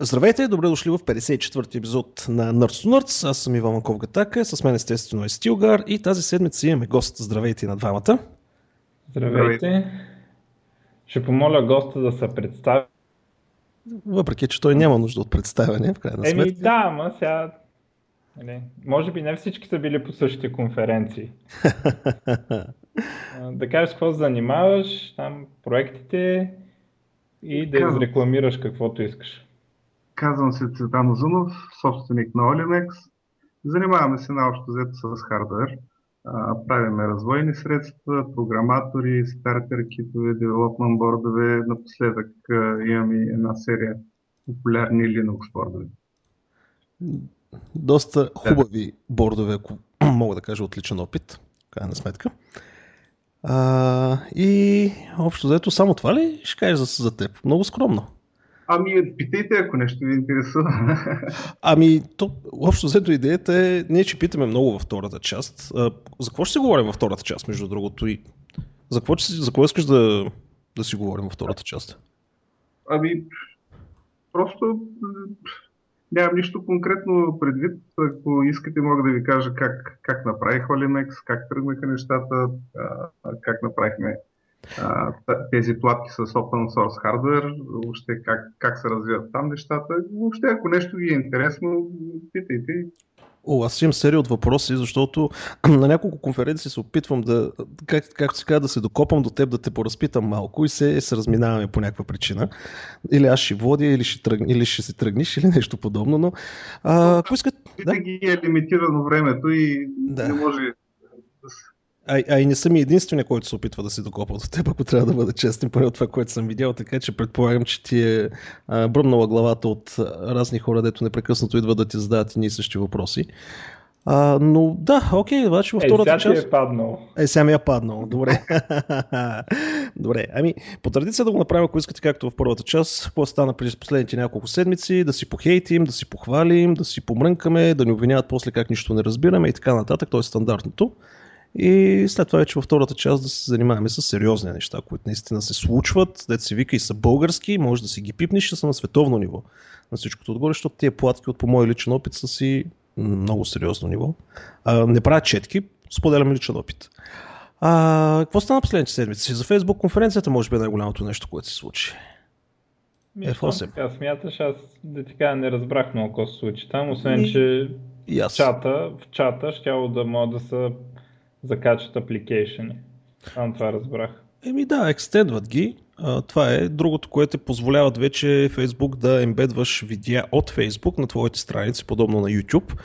Здравейте, добре дошли в 54-ти епизод на Nerds to Nerds. Аз съм Иван Маков Гатака, с мен естествено е Стилгар и тази седмица имаме гост. Здравейте на двамата. Здравейте. Ще помоля госта да се представи. Въпреки, че той няма нужда от представяне, в крайна сметка. Еми да, ама сега... Нали, може би не всички са били по същите конференции. да кажеш какво се занимаваш, там проектите и да изрекламираш каквото искаш. Казвам се Цветан Озунов, собственик на Olimex. Занимаваме се наобщо взето с хардвер. Правиме развойни средства, програматори, стартер китове, девелопмент бордове. Напоследък имаме и една серия популярни Linux бордове. Доста хубави бордове, ако мога да кажа отличен опит, крайна сметка. А, и общо взето само това ли ще кажеш за, за теб? Много скромно. Ами, питайте, ако нещо ви интересува. Ами, то, общо взето идеята е, ние че питаме много във втората част. А, за какво ще си говорим във втората част, между другото? И за какво, за какво искаш да, да си говорим във втората част? Ами, просто нямам нищо конкретно предвид. Ако искате, мога да ви кажа как, как направих Olimex, как тръгнаха нещата, как направихме тези платки с open source хардвер, въобще как, как се развиват там нещата. Въобще, ако нещо ви е интересно, питайте. О, аз имам серия от въпроси, защото на няколко конференции се опитвам да, как, както се казва, да се докопам до теб, да те поразпитам малко и се, се разминаваме по някаква причина. Или аз ще водя, или ще, тръг, или ще се тръгнеш, или нещо подобно, но а, ако искат... Да? Винаги е лимитирано времето и Да. не може да се А, а и не съм и единствения, който се опитва да се докопа до теб, ако трябва да бъда честен, поне от това, което съм видял, така че предполагам, че ти е а, бръмнала главата от разни хора, дето непрекъснато идват да ти задават едни и същи въпроси. А, но да, окей, обаче във Е, втората сега ти част... е паднал. Е, сега ми е паднал. Добре. Добре. Ами, по традиция да го направим, ако искате, както в първата част, какво стана през последните няколко седмици, да си похейтим, да си похвалим, да си помрънкаме, да ни обвиняват после как нищо не разбираме и така нататък. То е стандартното. И след това вече във втората част да се занимаваме с сериозни неща, които наистина се случват, дете се вика и са български, може да си ги пипнеш, ще са на световно ниво. На всичкото отгоре, защото тия платки от по мой личен опит са си много сериозно ниво. А, не правя четки, споделям личен опит. А, какво стана последните седмици? За Facebook конференцията може би е най-голямото нещо, което се случи. Ми, Е, щом Фосеп. така смяташ, аз да ти кажа, не разбрах много какво се случи там, освен Ми, че И аз. чата, в чата щяло да могат да се закачат апликейшени. Само това разбрах. Еми да, екстендват ги. А, това е другото, което позволяват вече Facebook да ембедваш видеа от Facebook на твоите страници, подобно на YouTube.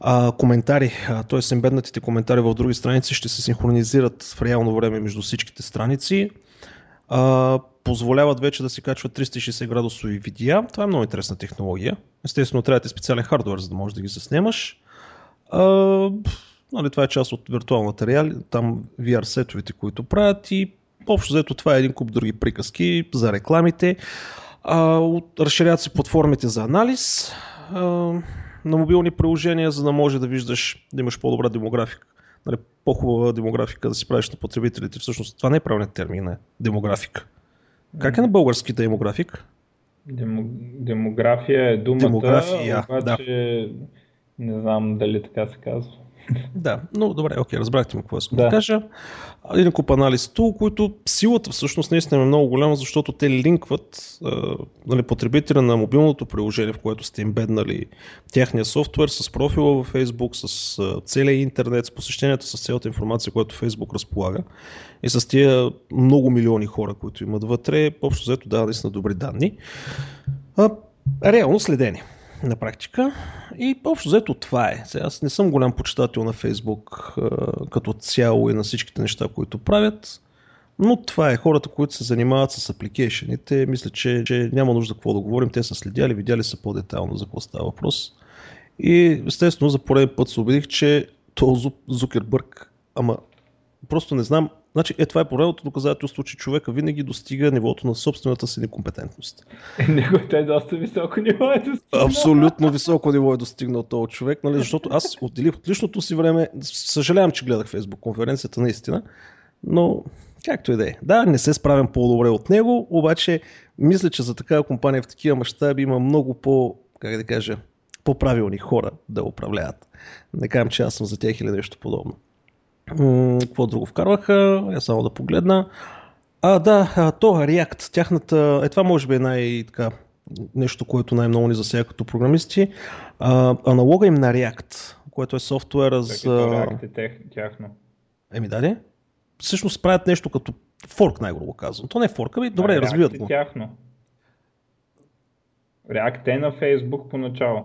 А, коментари, т.е. ембеднатите коментари в други страници ще се синхронизират в реално време между всичките страници. А, позволяват вече да се качват 360 градусови видеа. Това е много интересна технология. Естествено, трябва да е специален хардвер, за да можеш да ги заснемаш. А, нали, това е част от виртуалната реали, там VR сетовете, които правят и общо взето това е един куп други приказки за рекламите. А, от, разширяват се платформите за анализ а, на мобилни приложения, за да може да виждаш, да имаш по-добра демографика. Нали, по-хубава демографика да си правиш на потребителите. Всъщност това не е правилният термин, е демографика. Как е на български демографик? Демо, демография е думата, Демография, обаче не знам дали така се казва. Да, но добре, окей, разбрахте ме какво искам да. Да. кажа. Един куп анализ тул, които силата всъщност наистина е много голяма, защото те линкват а, нали, потребителя на мобилното приложение, в което сте имбеднали тяхния софтуер с профила във Facebook, с а, целия интернет, с посещенията, с цялата информация, която Facebook разполага и с тия много милиони хора, които имат вътре, общо взето дава наистина добри данни. А, реално следени на практика. И общо взето това е. Сега, аз не съм голям почитател на Фейсбук като цяло и на всичките неща, които правят. Но това е хората, които се занимават с апликейшените. Мисля, че, че няма нужда какво да говорим. Те са следяли, видяли са по-детайлно за какво става въпрос. И естествено за пореден път се убедих, че то Зу- Зукербърг, ама просто не знам. Значи, е, това е поредното доказателство, че човека винаги достига нивото на собствената си некомпетентност. Неговото е доста високо ниво. Е достигнал. Абсолютно високо ниво е достигнал този човек, нали? защото аз отделих от личното си време, съжалявам, че гледах Фейсбук конференцията наистина, но Както и да е. Да, не се справям по-добре от него, обаче мисля, че за такава компания в такива мащаби има много по, как да кажа, по-правилни хора да управляват. Не казвам, че аз съм за тях или нещо подобно. М- какво друго вкарваха? Я само да погледна. А, да, то React, тяхната, е това може би е най-така нещо, което най-много ни засяга като програмисти. А, аналога им на React, което е софтуера за... React е тех, тяхно. Еми да Всъщност правят нещо като форк, най-грубо казвам. То не е форк, ами добре, а, развиват е го. Тяхно. React е на Facebook поначало.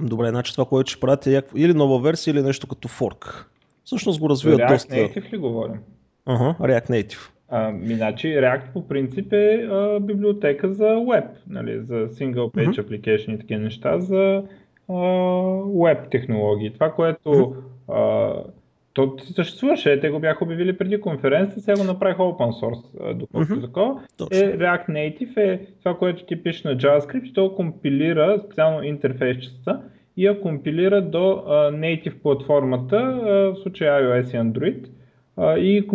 Добре, значи това, което ще правят е или нова версия, или нещо като форк. Всъщност го развиват React доста... React Native ли говорим? Ага, React Native. А, значи React по принцип е а, библиотека за web, нали, за single page mm-hmm. application и такива неща, за а, web технологии. Това, което а, то съществуваше, те го бяха обявили преди конференцията, сега го направиха open source, доколкото mm-hmm. такова. Е, React Native е това, което ти пише на JavaScript, то компилира специално интерфейсчета и я компилира до native платформата, в случая iOS и Android, и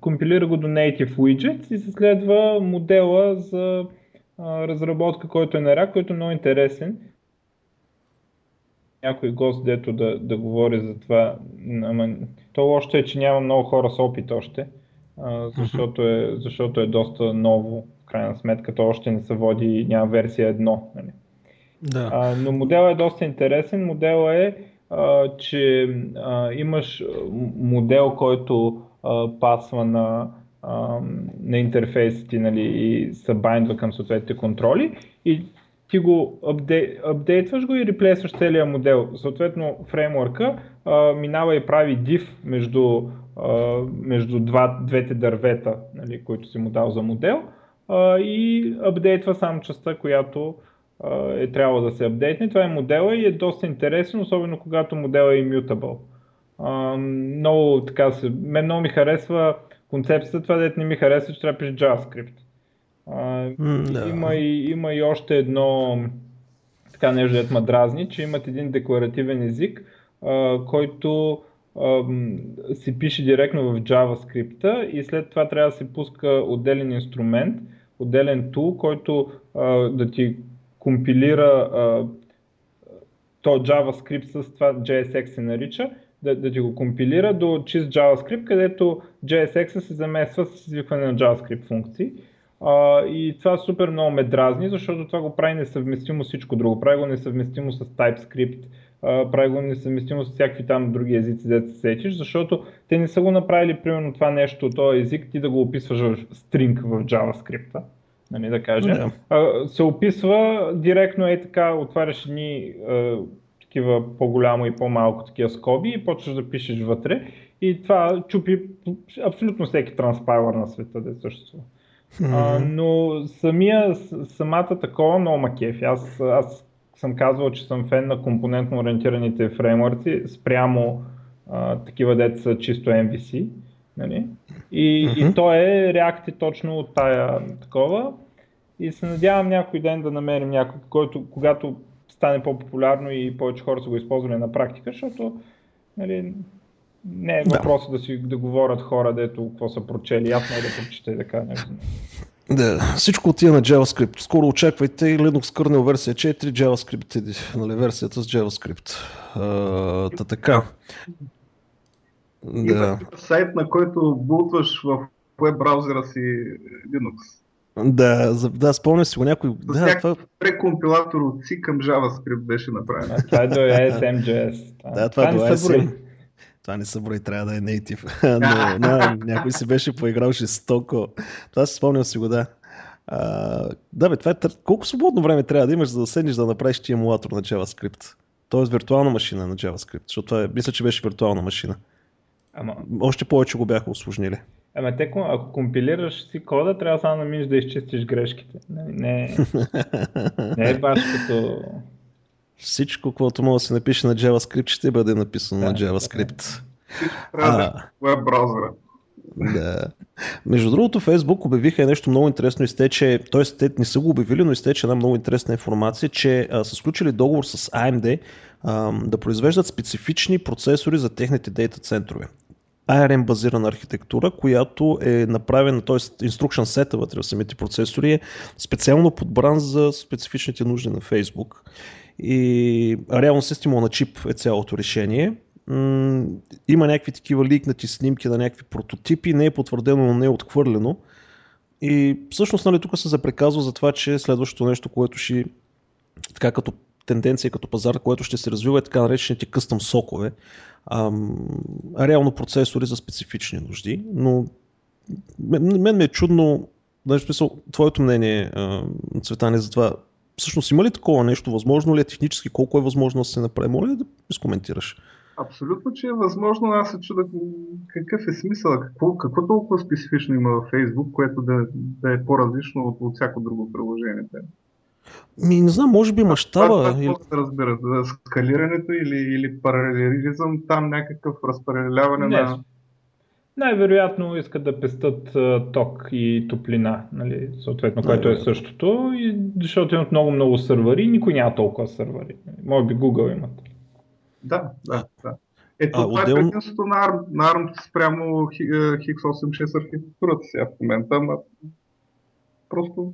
компилира го до native widgets и се следва модела за разработка, който е на React, който е много интересен някой гост, дето да, да говори за това. Ама, то още е, че няма много хора с опит още, защото, е, защото е доста ново, в крайна сметка. То още не се води, няма версия едно. Нали? Да. А, но моделът е доста интересен. Моделът е, а, че а, имаш модел, който а, пасва на, а, на интерфейсите нали, и се байндва към съответните контроли и ти го апдей, апдейтваш го и реплейсваш целия модел. Съответно, фреймворка а, минава и прави div между, а, между два, двете дървета, нали, които си му дал за модел а, и апдейтва само частта, която е трябвало да се апдейтне. Това е модела и е доста интересен, особено когато модела е immutable. А, много така се, мен много ми харесва концепцията, това дете не ми харесва, че трябва да пише JavaScript. А, да. има, и, има и още едно така нещо, дето ма дразни, че имат един декларативен език, а, който а, се пише директно в JavaScript и след това трябва да се пуска отделен инструмент, отделен тул, който а, да ти компилира а, то JavaScript с това JSX се нарича, да, да ти го компилира до чист JavaScript, където JSX се замесва с извикване на JavaScript функции. А, и това супер много ме дразни, защото това го прави несъвместимо всичко друго. Прави го несъвместимо с TypeScript, а, прави го несъвместимо с всякакви там други езици, да се сетиш, защото те не са го направили примерно това нещо, този език, ти да го описваш в стринг в JavaScript. Нали, да кажем. Yeah. А, се описва директно е така, отваряш едни такива по-голямо и по-малко такива скоби и почваш да пишеш вътре. И това чупи абсолютно всеки транспайлър на света, да съществува. А, но самия, самата такова много макеф. Аз, аз съм казвал, че съм фен на компонентно ориентираните фреймворци спрямо а, такива деца чисто MVC. Нали? И, mm-hmm. и то е реакти точно от тая такова. И се надявам някой ден да намерим някой, който когато стане по-популярно и повече хора са го използвали на практика, защото нали, не е въпрос да. да си да говорят хора, дето какво са прочели, аз мога да прочета и да кажа нещо. Да, всичко отива на JavaScript. Скоро очаквайте Linux kernel версия 4, JavaScript, нали, версията с JavaScript. А, та така. Да. сайт, на който бутваш в веб браузера си Linux. Да, да, спомня си го някой. С да, това... прекомпилатор от C към JavaScript беше направен. това е до SMJS. Да, това, това е до SM това не са брои, трябва да е native. Но на, някой си беше поиграл жестоко. Това си спомням си го, да. А, да, бе, това е, колко свободно време трябва да имаш, за да седнеш да направиш ти емулатор на JavaScript? Тоест виртуална машина на JavaScript, защото това е, мисля, че беше виртуална машина. Ама... Още повече го бяха осложнили. Ама те, ако компилираш си кода, трябва само да минеш да изчистиш грешките. Не, не, не е баш като всичко, което може да се напише на JavaScript, ще бъде написано да, на JavaScript. А, веб браузъра. Да. Между другото, Facebook обявиха нещо много интересно. Изтече, т.е. те не са го обявили, но изтече една много интересна информация, че а, са сключили договор с AMD а, да произвеждат специфични процесори за техните дейта центрове. ARM базирана архитектура, която е направена, т.е. instruction set вътре в самите процесори е специално подбран за специфичните нужди на Facebook. И реално система на чип е цялото решение. Има някакви такива ликнати снимки на някакви прототипи, не е потвърдено, но не е отхвърлено. И всъщност нали, тук се запреказва за това, че следващото нещо, което ще така като тенденция, като пазар, което ще се развива е така наречените къстъм сокове. Ам, реално процесори за специфични нужди, но мен, мен ме е чудно, даже смисъл, твоето мнение, Цветане, за това, всъщност има ли такова нещо, възможно ли е технически, колко е възможно да се направи, моля да изкоментираш. Абсолютно, че е възможно. Аз се чуда какъв е смисъл, какво, какво толкова специфично има във Facebook, което да, да е по-различно от, от всяко друго приложение. Ми, не знам, може би мащаба. Това, това, или... се разбира, за скалирането или, или паралелизъм, там някакъв разпределяване не, на... Най-вероятно искат да пестат ток и топлина, нали, съответно, което е същото, и, защото имат много-много сървъри никой няма толкова сървъри. Може би Google имат. Да, да, да. Ето, а, това отдел... е предимството на ARM, на ARM спрямо X86 архитектурата сега в момента, ама просто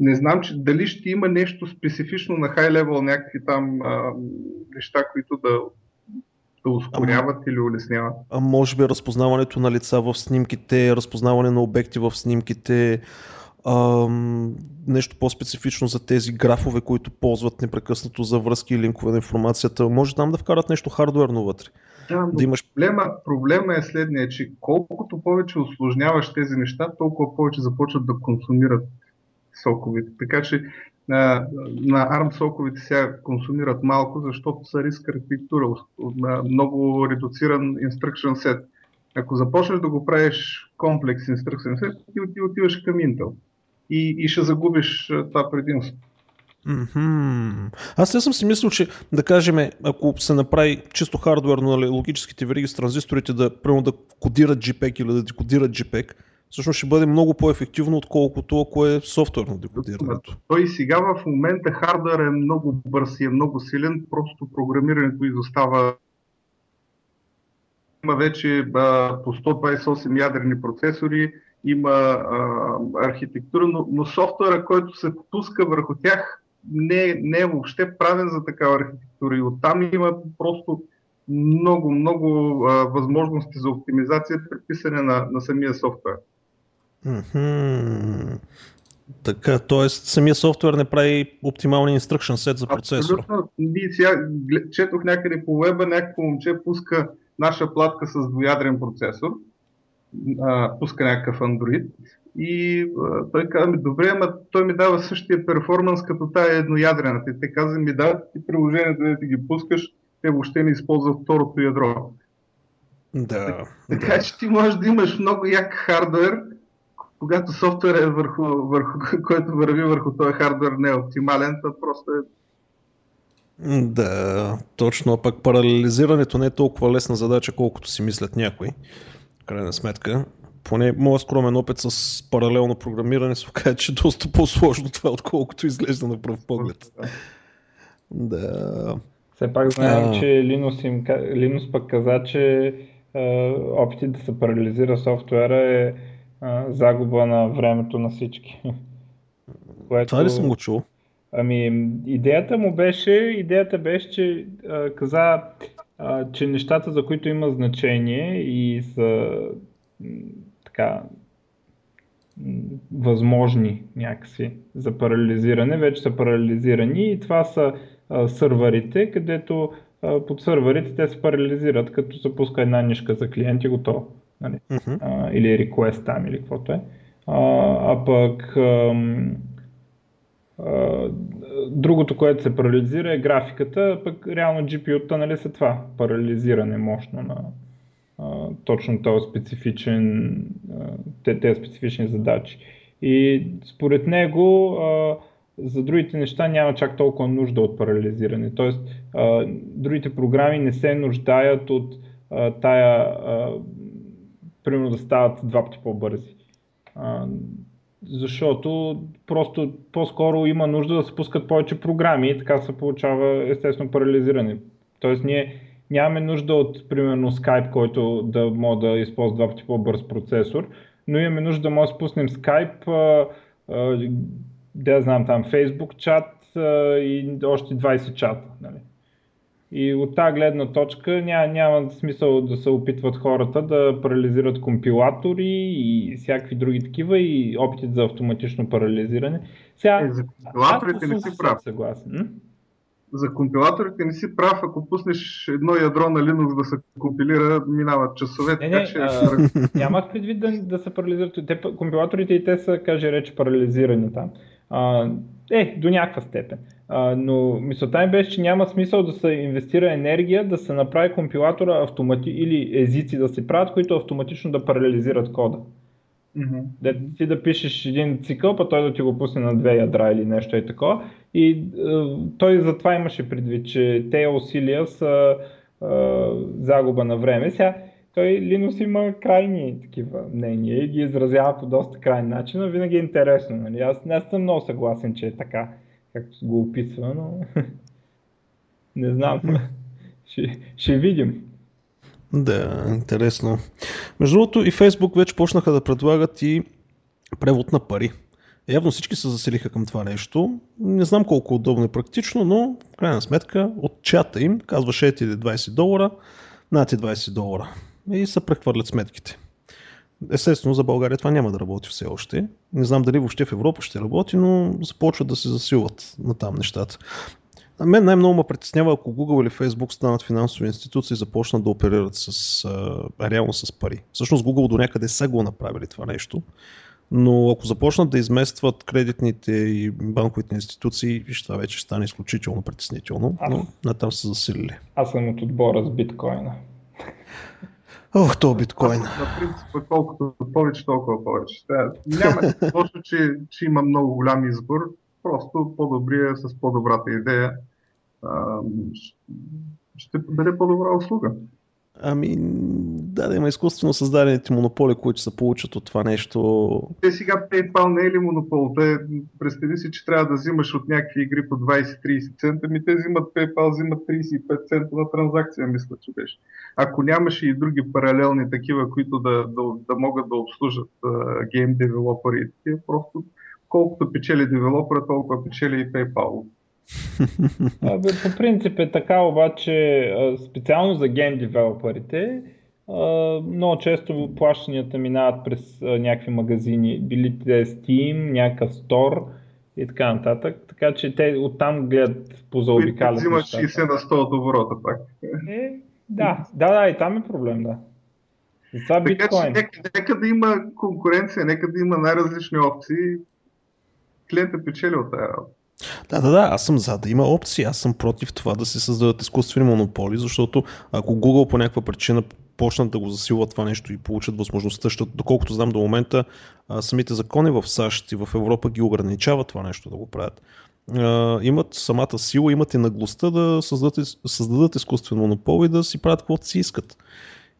не знам, че дали ще има нещо специфично на хай левел, някакви там а, неща, които да, да ускоряват а, или улесняват. А може би разпознаването на лица в снимките, разпознаване на обекти в снимките, ам, нещо по-специфично за тези графове, които ползват непрекъснато за връзки и линкове на информацията. Може там да вкарат нещо хардуерно вътре. Да, да имаш... проблема, проблема е следния, че колкото повече осложняваш тези неща, толкова повече започват да консумират соковите. Така че на, на ARM соковите сега консумират малко, защото са риск архитектура, много редуциран instruction set. Ако започнеш да го правиш комплекс instruction set, ти отиваш към Intel и, и ще загубиш това предимство. Mm-hmm. Аз не съм си мислил, че да кажем, ако се направи чисто хардуерно, нали, логическите вериги с транзисторите да, да кодират JPEG или да декодират JPEG, всъщност ще бъде много по-ефективно, отколкото ако е софтуерно декодирането. Той сега в момента хардвер е много бърз и е много силен, просто програмирането изостава. Има вече а, по 128 ядрени процесори, има а, архитектура, но, но софтуера, който се пуска върху тях, не, не е въобще правен за такава архитектура. И оттам има просто много, много а, възможности за оптимизация при писане на, на самия софтуер. Mm-hmm. Така, т.е. самия софтуер не прави оптималния instruction set за процесора. Абсолютно. Ние сега четох някъде по веба, някакво момче пуска наша платка с двоядрен процесор, а, пуска някакъв Android и а, той каза ми, добре, ама той ми дава същия перформанс като тая едноядрената. И те каза ми, да, ти приложението да ти ги пускаш, те въобще не използват второто ядро. Да. Така да. че ти можеш да имаш много як хардвер, когато софтуер е върху, върху, който върви върху този хардвер не е оптимален, то просто е да, точно. А пък паралелизирането не е толкова лесна задача, колкото си мислят някои. Крайна сметка. Поне моят скромен опит с паралелно програмиране се оказа, че е доста по-сложно това, отколкото изглежда на пръв поглед. Да. Все пак знаем, а... че Linux, им, Linux пък каза, че е, опити да се парализира софтуера е загуба на времето на всички. Което... Това ли съм го чул? Ами, идеята му беше, идеята беше, че а, каза, а, че нещата, за които има значение и са така възможни някакси за парализиране, вече са парализирани и това са а, сървърите, където а, под сървърите те се парализират, като се пуска една нишка за клиент и готово нали? uh-huh. а, или request там или каквото е. А, а пък ам, другото, което се парализира е графиката, пък реално GPU-та нали, са това, парализиране мощно на а, точно този специфичен, а, те, тези специфични задачи. И според него а, за другите неща няма чак толкова нужда от парализиране. Тоест, а, другите програми не се нуждаят от а, тая а, примерно да стават два пъти по-бързи. А, защото просто по-скоро има нужда да се пускат повече програми и така се получава естествено парализиране. Тоест ние нямаме нужда от, примерно, Skype, който да може да използва два пъти по-бърз процесор, но имаме нужда да може да спуснем Skype, да знам там, Facebook чат и още 20 чата. Нали? И от тази гледна точка няма, няма смисъл да се опитват хората да парализират компилатори и всякакви други такива и опитите за автоматично парализиране. Сега, е, за компилаторите не си прав. Съгласен. За компилаторите не си прав, ако пуснеш едно ядро на Linux да се компилира, минават часове. Не, не, че... а, нямах предвид да, да се парализират. Те, компилаторите и те са, каже реч, парализирани там. А, е, до някаква степен. А, но мисълта ми беше, че няма смисъл да се инвестира енергия, да се направи компилатора автомати... или езици да се правят, които автоматично да парализират кода. Mm-hmm. Да, ти да пишеш един цикъл, па той да ти го пусне на две ядра или нещо и такова. И е, той затова имаше предвид, че те усилия са е, загуба на време. Сега той Линус има крайни такива мнения и ги изразява по доста крайни начин, но винаги е интересно. Нали? Аз не съм много съгласен, че е така, както го описва, но не знам. ще, ще видим. Да, интересно. Между другото и Facebook вече почнаха да предлагат и превод на пари. Явно всички се заселиха към това нещо. Не знам колко удобно и практично, но в крайна сметка от чата им казва 6 или 20 долара, над 20 долара и се прехвърлят сметките. Естествено, за България това няма да работи все още. Не знам дали въобще в Европа ще работи, но започват да се засилват на там нещата. А мен най-много ме притеснява, ако Google или Facebook станат финансови институции и започнат да оперират с, а, реално с пари. Всъщност Google до някъде са го направили това нещо, но ако започнат да изместват кредитните и банковите институции, това вече стане изключително притеснително, но натам са засилили. Аз съм от отбора с биткоина. Ох, то биткоин. На принцип, колкото повече, толкова повече. Няма лошо, че, че има много голям избор. Просто по-добрия с по-добрата идея ще даде по-добра услуга. Ами, да, да има изкуствено създадените монополи, които се получат от това нещо. Те сега PayPal не е ли монопол? Те, представи си, че трябва да взимаш от някакви игри по 20-30 цента, ми те взимат PayPal, взимат 35 цента на транзакция, мисля, че беше. Ако нямаше и други паралелни такива, които да, да, да могат да обслужат гейм девелопери, просто колкото печели девелопера, толкова печели и PayPal. Абе, по принцип е така, обаче специално за гейм девелоперите, много често плащанията минават през някакви магазини, били те Steam, някакъв Store и така нататък. Така че те оттам гледат по заобикалят. Взимат 60 на 100 от оборота пак. Е, да, да, да, и там е проблем, да. И това така биткоин. че нека, нека да има конкуренция, нека да има най-различни опции. Клиентът печели от тази работа. Да, да, да, аз съм за да има опции. Аз съм против това да се създадат изкуствени монополи, защото ако Google по някаква причина почнат да го засилват това нещо и получат възможността, защото доколкото знам до момента самите закони в САЩ и в Европа ги ограничават това нещо да го правят. имат самата сила, имат и наглостта да създадат, създадат изкуствен монопол и да си правят каквото си искат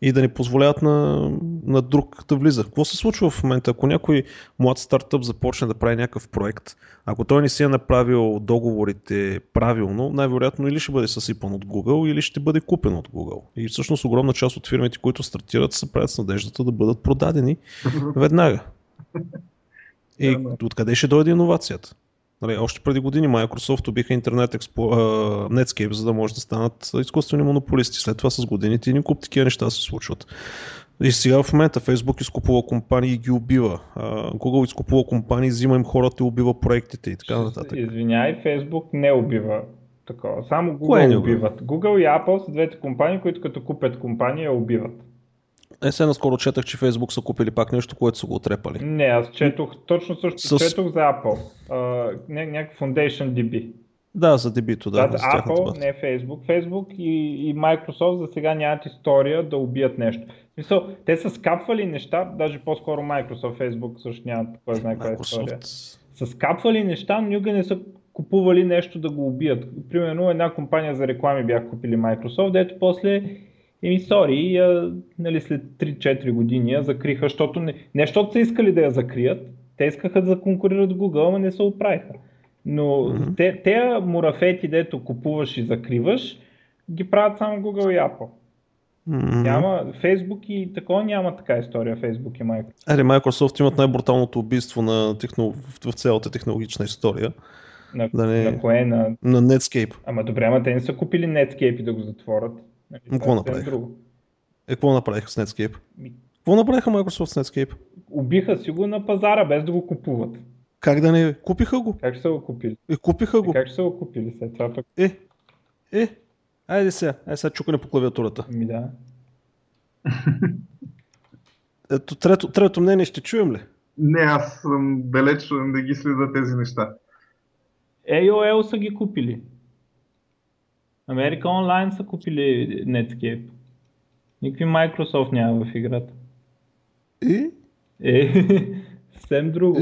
и да не позволяват на, на друг да влиза. Какво се случва в момента? Ако някой млад стартъп започне да прави някакъв проект, ако той не си е направил договорите правилно, най-вероятно или ще бъде съсипан от Google, или ще бъде купен от Google. И всъщност огромна част от фирмите, които стартират, се правят с надеждата да бъдат продадени веднага. И откъде ще дойде иновацията? Нали, още преди години Microsoft убиха Internet Expo, uh, Netscape, за да може да станат изкуствени монополисти. След това с годините един куп такива неща се случват. И сега в момента Facebook изкупува компании и ги убива. Uh, Google изкупува компании, взима им хората и убива проектите и така нататък. Извинявай, Facebook не убива такова. Само Google не убиват. Google и Apple са двете компании, които като купят компания убиват. Е, сега наскоро четах, че Facebook са купили пак нещо, което са го отрепали. Не, аз четох, точно също С... четох за Apple. Uh, някакъв Foundation DB. Да, за DB-то, да. да Apple, не Facebook. Facebook и, и Microsoft за сега нямат история да убият нещо. Мисъл, те са скапвали неща, даже по-скоро Microsoft, Facebook също нямат кой знае каква история. Са скапвали неща, но никога не са купували нещо да го убият. Примерно една компания за реклами бях купили Microsoft, дето после Еми, сори, нали, след 3-4 години я закриха, защото не, не защото са искали да я закрият, те искаха да конкурират Google, ама не се оправиха. Но mm-hmm. те, те мурафети, дето купуваш и закриваш, ги правят само Google и Apple. М, Няма, Facebook и такова няма така история, Facebook и Microsoft. Аре, Microsoft имат най-бруталното убийство на техно... в цялата технологична история. На, Да не- на кое? На... На Netscape. Ама добре, ама те не са купили Netscape и да го затворят. Нали, какво е друго. Е, какво направиха с Netscape? Ми, Какво направиха Microsoft с Netscape? Убиха си го на пазара, без да го купуват. Как да не? Купиха го. Как ще са го купили? Е, купиха Е, го. как ще са го купили след това пък? Е, е, айде сега, айде сега чукане по клавиатурата. Ми да. Ето, трето, трето мнение ще чуем ли? Не, аз съм далеч да ги следа тези неща. AOL са ги купили. America Online са купили Netscape. Никакви Microsoft няма в играта. И? Е, съвсем друго.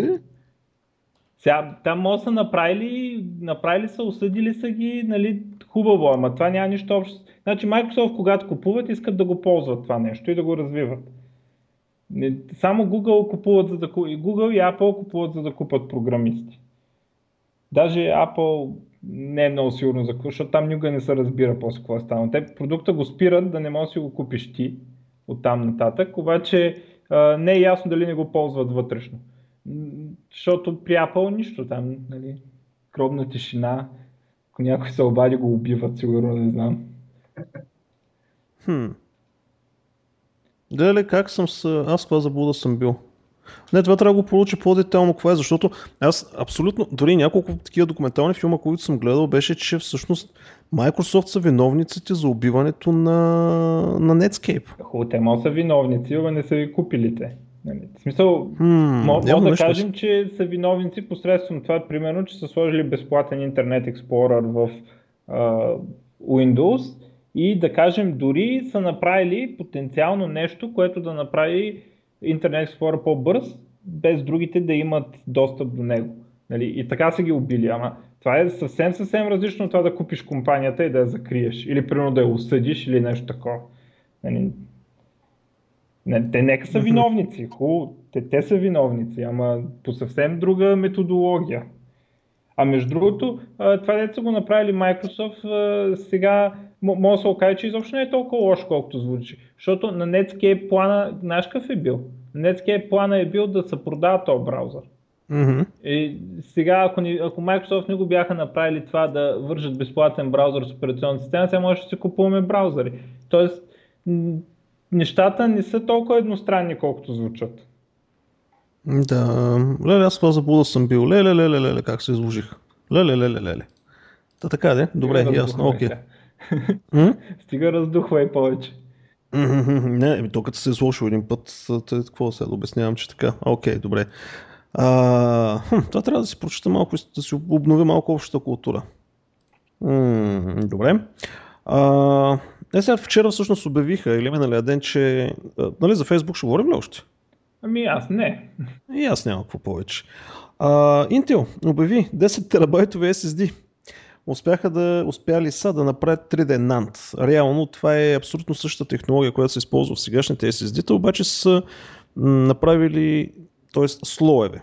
Сега, там може са направили, направили са, осъдили са ги, нали, хубаво, ама това няма нищо общо. Значи Microsoft, когато купуват, искат да го ползват това нещо и да го развиват. Не, само Google купуват за да и Google и Apple купуват за да купат програмисти. Даже Apple не е много сигурно за какво, защото там никога не се разбира после какво е станало. Те продукта го спират да не можеш да си го купиш ти от там нататък, обаче не е ясно дали не го ползват вътрешно. Защото при Apple нищо там, нали, гробна тишина, ако някой се обади го убиват, сигурно не знам. Хм. Леле, как съм с... Аз каква заблуда съм бил? Не, това трябва да го получа по-детално какво е, защото аз абсолютно, дори няколко такива документални филма, които съм гледал, беше, че всъщност Microsoft са виновниците за убиването на, на Netscape. Хубаво, те са виновници, но не са ви купили те. Нали, В смисъл, Мога явно да нещо кажем, че са виновници посредством това, примерно, че са сложили безплатен Internet Explorer в а, Windows и да кажем дори са направили потенциално нещо, което да направи Internet Explorer по-бърз, без другите да имат достъп до него. Нали? И така са ги убили, ама това е съвсем съвсем различно от това да купиш компанията и да я закриеш. Или примерно да я осъдиш или нещо такова. Нали? Не, те нека са виновници, хубаво, те, те са виновници, ама по съвсем друга методология. А между другото, това дето са го направили Microsoft, сега може да се окаже, че изобщо не е толкова лошо, колкото звучи. Защото на Netscape плана, знаеш какъв е бил? На Netscape плана е бил да се продава този браузър. Мгм. И сега, ако, ни, ако Microsoft не го бяха направили това да вържат безплатен браузър с операционна система, сега може да си купуваме браузъри. Тоест, нещата не са толкова едностранни, колкото звучат. Да, леле, аз това заблуда съм бил. Леле, леле, леле, как се изложих. Леле, леле, леле. Та така де, добре, Стига ясно, окей. сега. М? Стига раздухвай повече. Мгм, Не, ами то като се е изложил един път, тъй, какво сега да обяснявам, че така. Окей, добре. А, хм, това трябва да си прочета малко, и да си обнови малко общата култура. М, добре. А, е, сега вчера всъщност обявиха, или миналия ден, че нали, за Фейсбук ще говорим ли още? Ами аз не. И аз нямам какво повече. А, Intel обяви 10 терабайтови SSD. Успяха да, успяли са да направят 3D NAND. Реално това е абсолютно същата технология, която се използва в сегашните SSD-та, обаче са направили т.е. слоеве.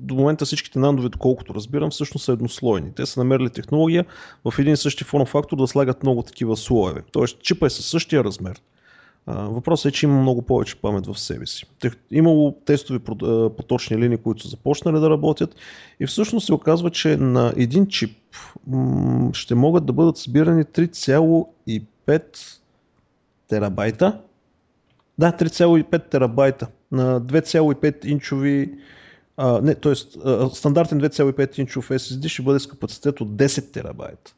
До момента всичките нандове, доколкото разбирам, всъщност са еднослойни. Те са намерили технология в един и същи форм фактор да слагат много такива слоеве. Тоест чипа е със същия размер. Въпросът е, че има много повече памет в себе си. Имало тестови поточни линии, които са започнали да работят и всъщност се оказва, че на един чип ще могат да бъдат събирани 3,5 терабайта. Да, 3,5 терабайта на 2,5 инчови а, не, т.е. стандартен 2,5 инчов SSD ще бъде с капацитет от 10 терабайта.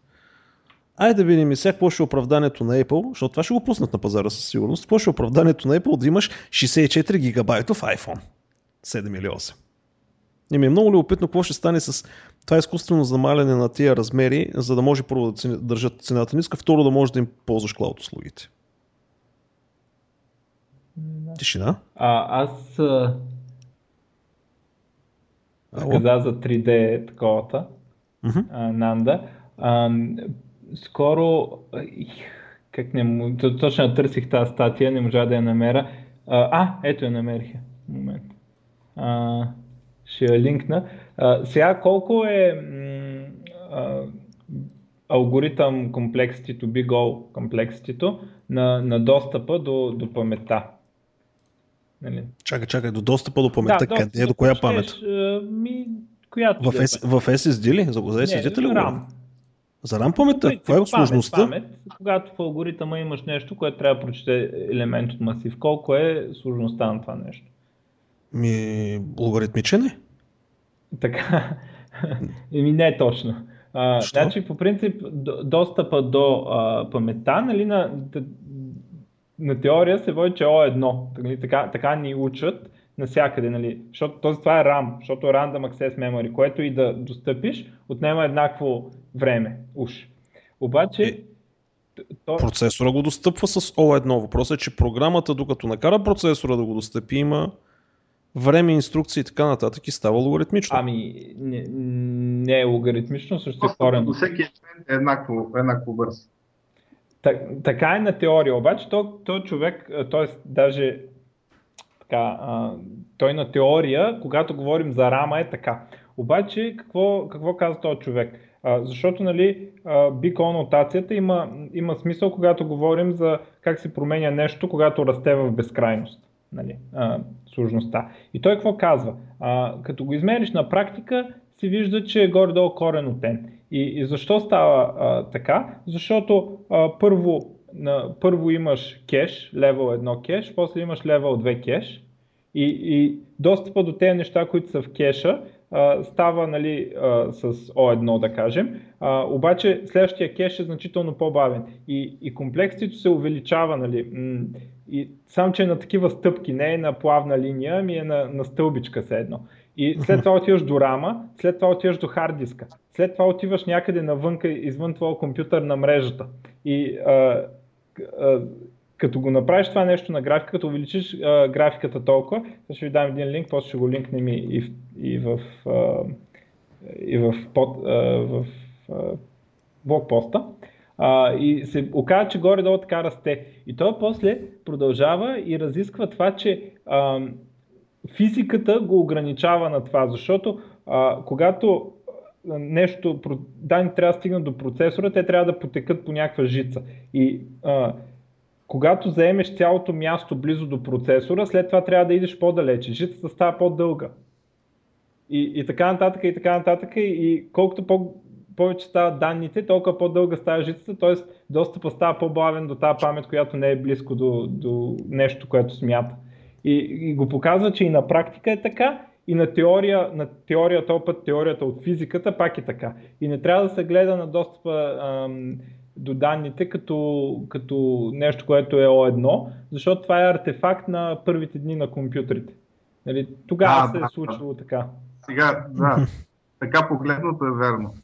Айде да видим и сега какво ще е оправданието на Apple, защото това ще го пуснат на пазара със сигурност. Какво ще е оправданието на Apple да имаш 64 гигабайтов iPhone 7 или 8. И ми е много любопитно какво ще стане с това изкуствено замаляне на тия размери, за да може първо да държат цената ниска, второ да може да им ползваш клауд услугите. Тишина. А, аз а, каза за 3D таковата, а, Нанда. А, скоро, как не, точно търсих тази статия, не можа да я намеря. А, ето я намерих. Момент. А, ще я линкна. А, сега колко е а, алгоритъм to big O complexity на, на достъпа до, до паметта. Нали? Чакай, чакай, до достъпа до паметта, да, къде е, до коя памет? Ми, която в, S, в SSD ли? За, за SSD ли? RAM. За RAM паметта? Това е сложността? Памет, когато в алгоритъма имаш нещо, което трябва да прочете елемент от масив, колко е сложността на това нещо? Ми, логаритмичен е? Така. Еми не е точно. А, значи, по принцип, достъпа до а, паметта, нали, на, на теория се води, че О1. Нали, така, така ни учат навсякъде, нали, защото този, това е RAM, защото е Random Access Memory, което и да достъпиш, отнема еднакво време, уж. Обаче, е, то... Процесора го достъпва с O1. Въпросът е, че програмата, докато накара процесора да го достъпи, има време, инструкции и така нататък и става логаритмично. Ами, не, не е логаритмично, също е корено. Всеки е еднакво, еднакво бърз. Так, така е на теория, обаче то, то човек, т.е. даже така, а, той на теория, когато говорим за рама е така. Обаче какво, какво казва този човек? Защото нали, бикон нотацията има, има смисъл, когато говорим за как се променя нещо, когато расте в безкрайност. Нали, сложността. И той какво казва? Като го измериш на практика, се вижда, че е горе-долу корен от n. И, и защо става а, така? Защото а, първо, на, първо имаш кеш, левел 1 кеш, после имаш левел 2 кеш и, и достъпа до тези неща, които са в кеша, става нали, с O1 да кажем, обаче следващия кеш е значително по-бавен и, и комплексито се увеличава, нали, и, сам че е на такива стъпки, не е на плавна линия, ми е на, на стълбичка се едно. И след това отиваш до рама, след това отиваш до хард диска, след това отиваш някъде навънка, извън твоя компютър на мрежата. И а, а, като го направиш това нещо на графика, като увеличиш а, графиката толкова, ще ви дам един линк, после ще го линкнем и, и, и в, а, и в, под, а, в а, блокпоста. А, и се оказа, че горе-долу така расте. И той после продължава и разисква това, че а, физиката го ограничава на това, защото а, когато нещо, данни трябва да стигнат до процесора, те трябва да потекат по някаква жица. И а, когато заемеш цялото място близо до процесора, след това трябва да идеш по-далече. Жицата става по-дълга. И, и така нататък, и така нататък. И, колкото по, повече стават данните, толкова по-дълга става жицата, т.е. достъпът става по-бавен до тази памет, която не е близко до, до нещо, което смята. И, и го показва, че и на практика е така, и на теория, на теорията, път теорията от физиката пак е така. И не трябва да се гледа на достъпа ам, до данните като, като нещо, което е О1, защото това е артефакт на първите дни на компютрите. Нали, тогава а, се е случило да. така. Сега, да, така погледното е верно.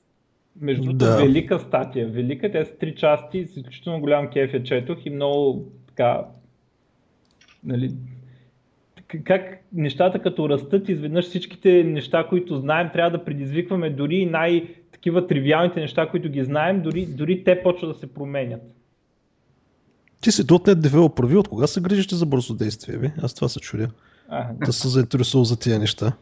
Между да. велика статия, велика, те са три части, с изключително голям кеф я четох и много така, нали, как нещата като растат, изведнъж всичките неща, които знаем, трябва да предизвикваме дори и най- такива тривиалните неща, които ги знаем, дори, дори те почват да се променят. Ти си .NET девелопър, от кога се грижите за бързо действие? Бе? Аз това се чудя. А, да се заинтересувал за тия неща.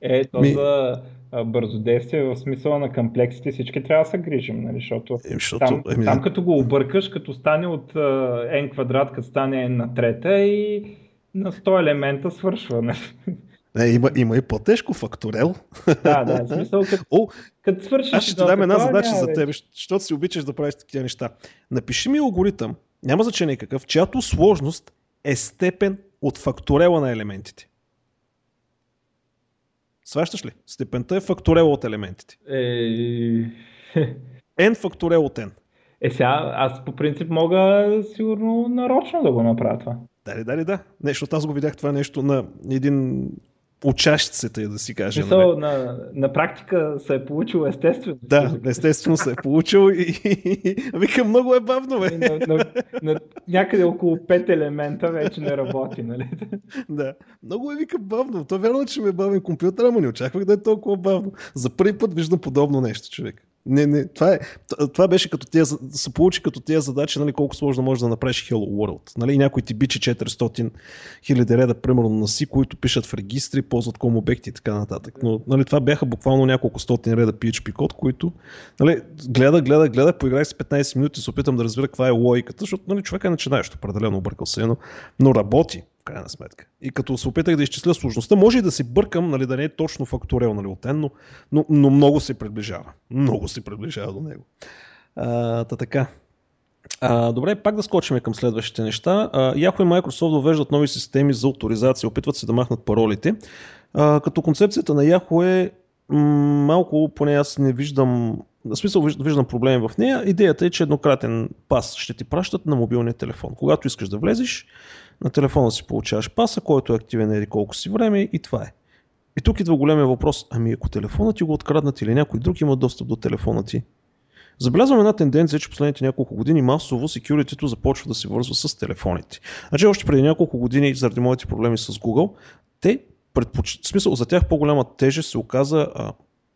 Е, то Ми... за бързодействие в смисъла на комплексите всички трябва да се грижим, нали? защото, е, защото там, еми... там като го объркаш, като стане от uh, n квадрат, като стане n на трета и на 100 елемента свършва. Нали? Не, има, има и по-тежко факторел. Да, да, в смисъл, като, О, като свършиш. Аз ще ти дам една задача за теб, защото си обичаш да правиш такива неща. Напиши ми алгоритъм, няма значение какъв, чиято сложност е степен от факторела на елементите. Сващаш ли? Степента е факторел от елементите. Е... N факторел от N. Е, сега аз по принцип мога сигурно нарочно да го направя това. Дали, дали, да. Не, защото аз го видях това нещо на един се, тъй да си. Мисъл, нали? на, на практика се е получил естествено. Да, естествено се е получил и, вика много е бавно. Бе. На, на, на, някъде около 5 елемента вече не работи, нали? Да, много е вика бавно. То вярно, че ми е бавен компютър, ама не очаквах да е толкова бавно. За първи път виждам подобно нещо, човек. Не, не, това, е, това беше като тия, се получи като тия задачи, нали, колко сложно може да направиш Hello World. Нали, някой ти бичи 400 хиляди реда, примерно на си, които пишат в регистри, ползват ком обекти и така нататък. Но нали, това бяха буквално няколко стотин реда PHP код, които нали, гледа, гледа, гледа, поиграх с 15 минути и се опитам да разбера каква е логиката, защото нали, човек е начинаещ, определено объркал се, но, но работи крайна сметка. И като се опитах да изчисля сложността, може и да си бъркам, нали, да не е точно факториал, нали, от N, но, но, но много се приближава. Много се приближава до него. А, та така. А, добре, пак да скочим към следващите неща. А, Yahoo и Microsoft довеждат нови системи за авторизация, опитват се да махнат паролите. А, като концепцията на Yahoo е малко, поне аз не виждам, в смисъл виждам проблеми в нея. Идеята е, че еднократен пас ще ти пращат на мобилния телефон. Когато искаш да влезеш, на телефона си получаваш паса, който е активен еди колко си време и това е. И тук идва големия въпрос, ами ако телефонът ти го откраднат или някой друг има достъп до телефона ти, Забелязвам една тенденция, че последните няколко години масово security започва да се вързва с телефоните. Значи още преди няколко години, заради моите проблеми с Google, те предпоч... в смисъл за тях по-голяма тежест се оказа а,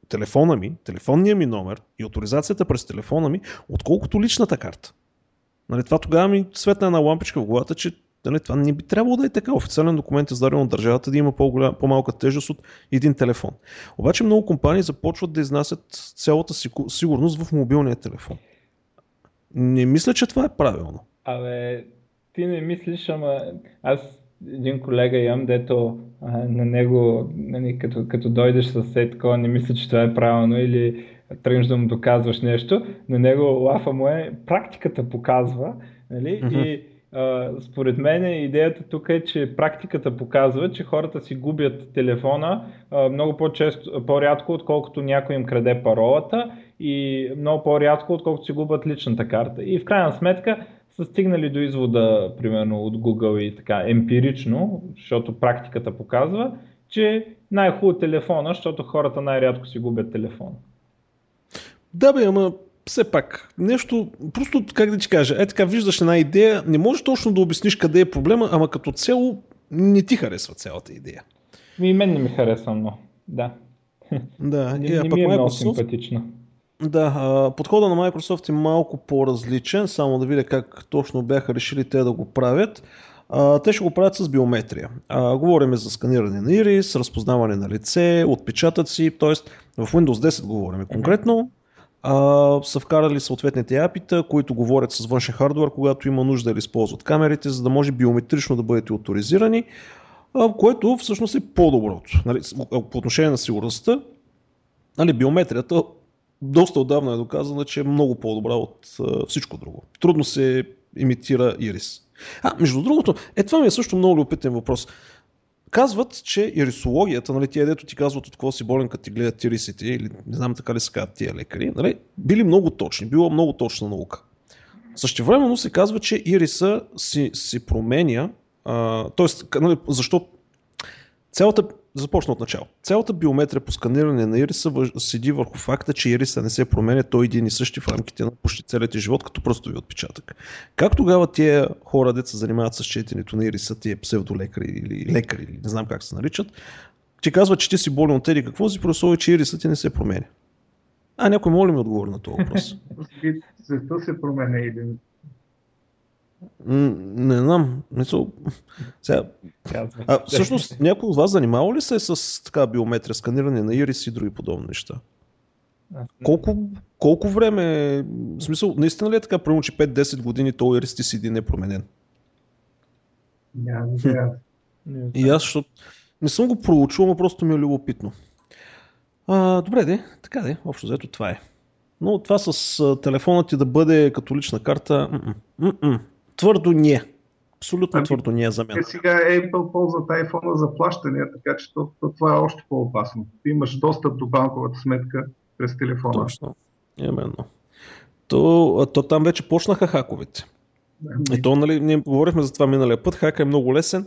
телефона ми, телефонния ми номер и авторизацията през телефона ми, отколкото личната карта. Нали, това тогава ми светна една лампичка в главата, че Нали, това не би трябвало да е така. Официален документ е издаден от държавата да има по-малка тежест от един телефон. Обаче много компании започват да изнасят цялата сигурност в мобилния телефон. Не мисля, че това е правилно. Абе, ти не мислиш, ама аз един колега имам, дето а, на него, нали, като, като дойдеш с сет такова, не мисля, че това е правилно или тръгнеш да му доказваш нещо, на него лафа му е, практиката показва, нали, mm-hmm. и според мен идеята тук е, че практиката показва, че хората си губят телефона много по-често, по-рядко, отколкото някой им краде паролата и много по-рядко, отколкото си губят личната карта. И в крайна сметка са стигнали до извода, примерно от Google и така емпирично, защото практиката показва, че най-хубаво телефона, защото хората най-рядко си губят телефона. Да бе, ама все пак, нещо, просто как да ти кажа, е така, виждаш една идея, не можеш точно да обясниш къде е проблема, ама като цяло не ти харесва цялата идея. И мен не ми харесва, но да. Да, не, а не пък ми е Microsoft, много симпатична. Да, подхода на Microsoft е малко по-различен, само да видя как точно бяха решили те да го правят. А, те ще го правят с биометрия. А, говорим за сканиране на ирис, разпознаване на лице, отпечатъци, т.е. в Windows 10 говорим конкретно а, са вкарали съответните апита, които говорят с външен хардвер, когато има нужда да използват камерите, за да може биометрично да бъдете авторизирани, а, което всъщност е по-доброто. Нали, по отношение на сигурността, нали, биометрията доста отдавна е доказана, че е много по-добра от а, всичко друго. Трудно се имитира ирис. А, между другото, е това ми е също много любопитен въпрос. Казват, че ирисологията, нали, тия дето ти казват от какво си болен, като ти гледат ирисите, или не знам така ли се казват тия лекари, нали, били много точни, била много точна наука. Същевременно се казва, че ириса си, си променя, т.е. Нали, защо цялата започна от начало. Цялата биометрия по сканиране на ириса седи върху факта, че ириса не се променя той един и същи в рамките на почти целият живот, като пръстови отпечатък. Как тогава тия хора, деца занимават с четенето на ириса, тия псевдолекари или лекари, или не знам как се наричат, ти казват, че ти си болен от теди какво си, просто че ирисът ти не се променя. А някой моли ми отговори на този въпрос. Защо се променя един не знам. Мисъл, сега, а, всъщност, някой от вас занимава ли се с така биометрия, сканиране на ирис и други подобни неща? Колко, колко време, в смисъл, наистина ли е така, примерно, че 5-10 години този ирис ти си не променен? Няма И аз, защото не съм го проучил, но просто ми е любопитно. А, добре, де, така де, общо взето това е. Но това с телефона ти да бъде като лична карта, м-м, м-м, твърдо не. Абсолютно ами, твърдо не е за мен. Е, сега Apple ползват iPhone за плащания, така че то, то, това е още по-опасно. Ти имаш достъп до банковата сметка през телефона. Точно. Именно. То, то там вече почнаха хаковете. Да, И то, нали, ние говорихме за това миналия път. Хака е много лесен.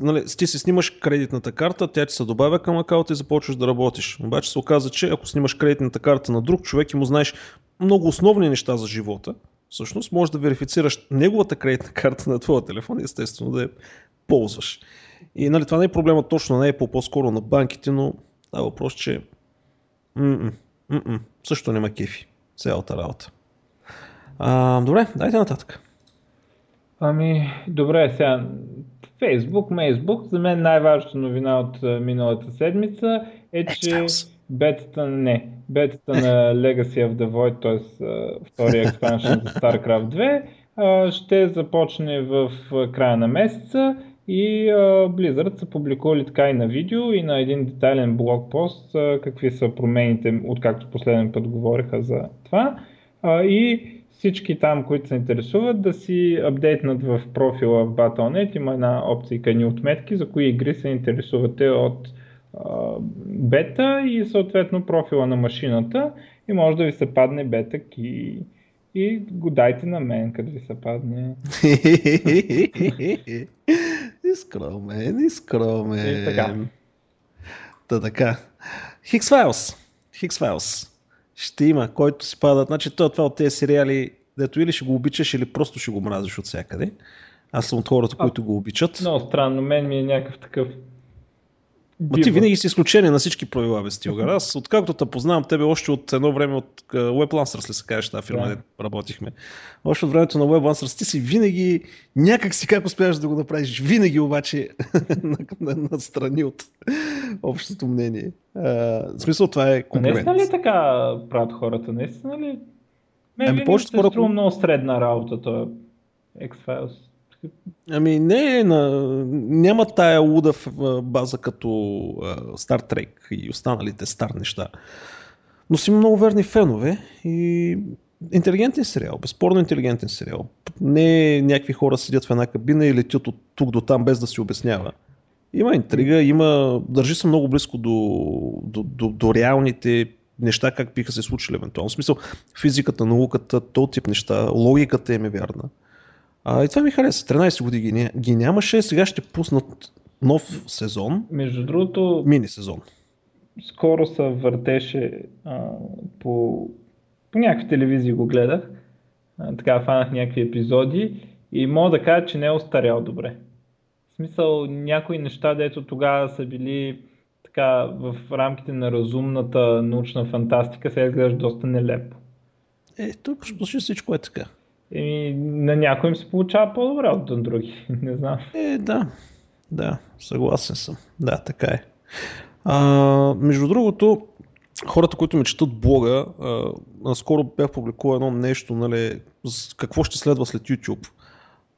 Нали, ти си снимаш кредитната карта, тя ти се добавя към акаунта и започваш да работиш. Обаче се оказа, че ако снимаш кредитната карта на друг човек и му знаеш много основни неща за живота, всъщност можеш да верифицираш неговата кредитна карта на твоя телефон и естествено да я ползваш. И нали, това не е проблема точно на Apple, по-скоро на банките, но това е въпрос, че м-м, Mm-mm. Също няма кефи. Цялата работа. А, добре, дайте нататък. Ами, добре, сега. Фейсбук, Мейсбук, за мен най-важната новина от миналата седмица е, че бетата, не, бетата на Legacy of the Void, т.е. втория експаншн за StarCraft 2, ще започне в края на месеца и Blizzard са публикували така и на видео и на един детайлен блог пост какви са промените, откакто последен път говориха за това. И всички там, които се интересуват, да си апдейтнат в профила в Battle.net. Има една опция ни отметки, за кои игри се интересувате от бета и съответно профила на машината и може да ви се падне бета ки и го дайте на мен, като ви се падне. Искромен, искромен. И така. Та така. X-Files. X-Files. Ще има, който си падат. Значи това, това от тези сериали, дето или ще го обичаш, или просто ще го мразиш от всякъде. Аз съм от хората, които го обичат. Много странно, мен ми е някакъв такъв Ма ти винаги си изключение на всички правила, бе, Стилгар. Аз, откакто те познавам тебе, още от едно време от uh, WebLancers ли се казваш, тази фирма, да. работихме. Още от времето на WebLancers ти си винаги, някак си как успяваш да го направиш, винаги обаче настрани от общото мнение. Uh, в смисъл това е конкурент. Наистина ли така правят хората? Наистина ли? Ме ами, повечето хора... струва много средна работа, това X-Files. Ами не, на, няма тая луда в база като Star Trek и останалите стар неща. Но си има много верни фенове и интелигентен сериал, безспорно интелигентен сериал. Не някакви хора седят в една кабина и летят от тук до там без да си обяснява. Има интрига, има, държи се много близко до, до, до, до реалните неща, как биха се случили евентуално. В смисъл, физиката, науката, този тип неща, логиката им е вярна. А, и това ми хареса. 13 години ги, ги нямаше, сега ще пуснат нов сезон. Между другото... Мини сезон. Скоро се въртеше а, по, по някакви телевизии го гледах. А, така фанах някакви епизоди и мога да кажа, че не е остарял добре. В смисъл някои неща, дето тогава са били така в рамките на разумната научна фантастика, сега изглежда доста нелепо. Е, тук почти всичко е така. Еми, на някой им се получава по-добре от други. Не знам. Е, да. Да, съгласен съм. Да, така е. А, между другото, хората, които ми четат блога, а, наскоро бях публикувал едно нещо, нали, какво ще следва след YouTube.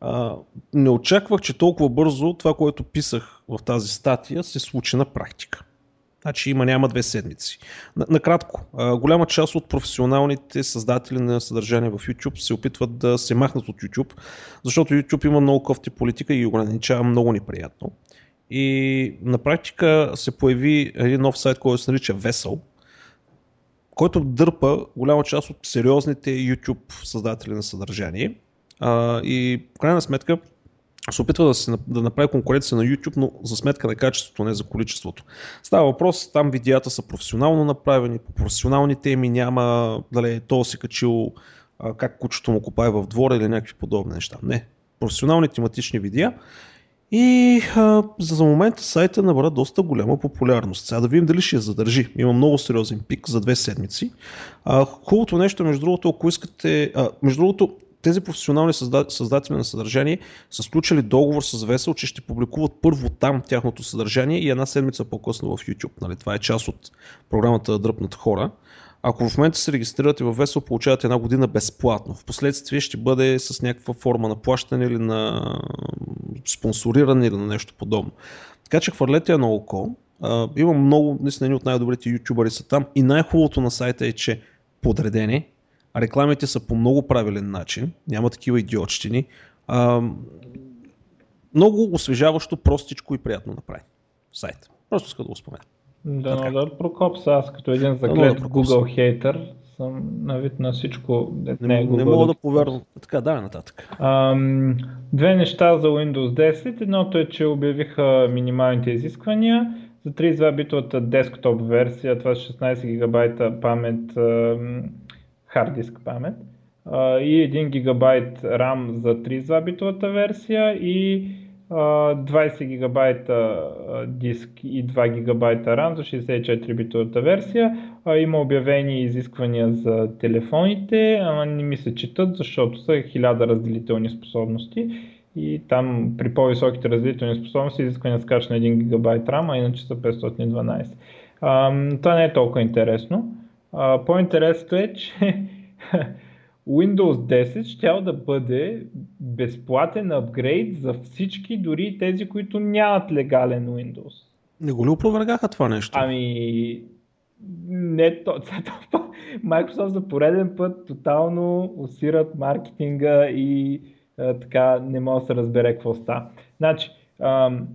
А, не очаквах, че толкова бързо това, което писах в тази статия, се случи на практика. Значи има няма две седмици. Накратко, голяма част от професионалните създатели на съдържание в YouTube се опитват да се махнат от YouTube, защото YouTube има много кофти политика и ограничава много неприятно. И на практика се появи един нов сайт, който се нарича Vessel, който дърпа голяма част от сериозните YouTube създатели на съдържание. и в крайна сметка се опитва да, се, да направи конкуренция на YouTube, но за сметка на качеството, не за количеството. Става въпрос, там видеята са професионално направени, по професионални теми няма, дали то си качил а, как кучето му копае в двора или някакви подобни неща. Не. Професионални тематични видеа. И а, за момента сайта набра доста голяма популярност. Сега да видим дали ще я задържи. Има много сериозен пик за две седмици. А, хубавото нещо, между другото, ако искате... А, между другото, тези професионални създатели на съдържание са сключили договор с Весел, че ще публикуват първо там тяхното съдържание и една седмица по-късно в YouTube. Нали? Това е част от програмата Дръпнат хора. Ако в момента се регистрирате в Весел, получавате една година безплатно. Впоследствие ще бъде с някаква форма на плащане или на спонсориране или на нещо подобно. Така че хвърлете едно око. има много, наистина, от най-добрите ютубъри са там и най-хубавото на сайта е, че подредени, рекламите са по много правилен начин, няма такива идиотщини. А, много освежаващо, простичко и приятно направи сайт. Просто иска да го спомена. Да, но да прокопса, аз като един заклет да, Google хейтър съм навит на всичко. Не, не, е не мога да повярвам. Така, да, нататък. Ам, две неща за Windows 10. Едното е, че обявиха минималните изисквания. За 32 битовата десктоп версия, това е 16 гигабайта памет, хард диск памет и 1 гигабайт RAM за 32 битовата версия и 20 гигабайта диск и 2 гигабайта RAM за 64 битовата версия. Има обявени изисквания за телефоните, ама не ми се четат, защото са 1000 разделителни способности и там при по-високите разделителни способности изисквания скача на 1 гигабайт RAM, а иначе са 512. Това не е толкова интересно. По-интересното е, че Windows 10 ще да бъде безплатен апгрейд за всички, дори тези, които нямат легален Windows. Не го ли опровергаха това нещо? Ами, не то. Microsoft за пореден път тотално усират маркетинга и а, така не може да се разбере какво става. Значи, ам,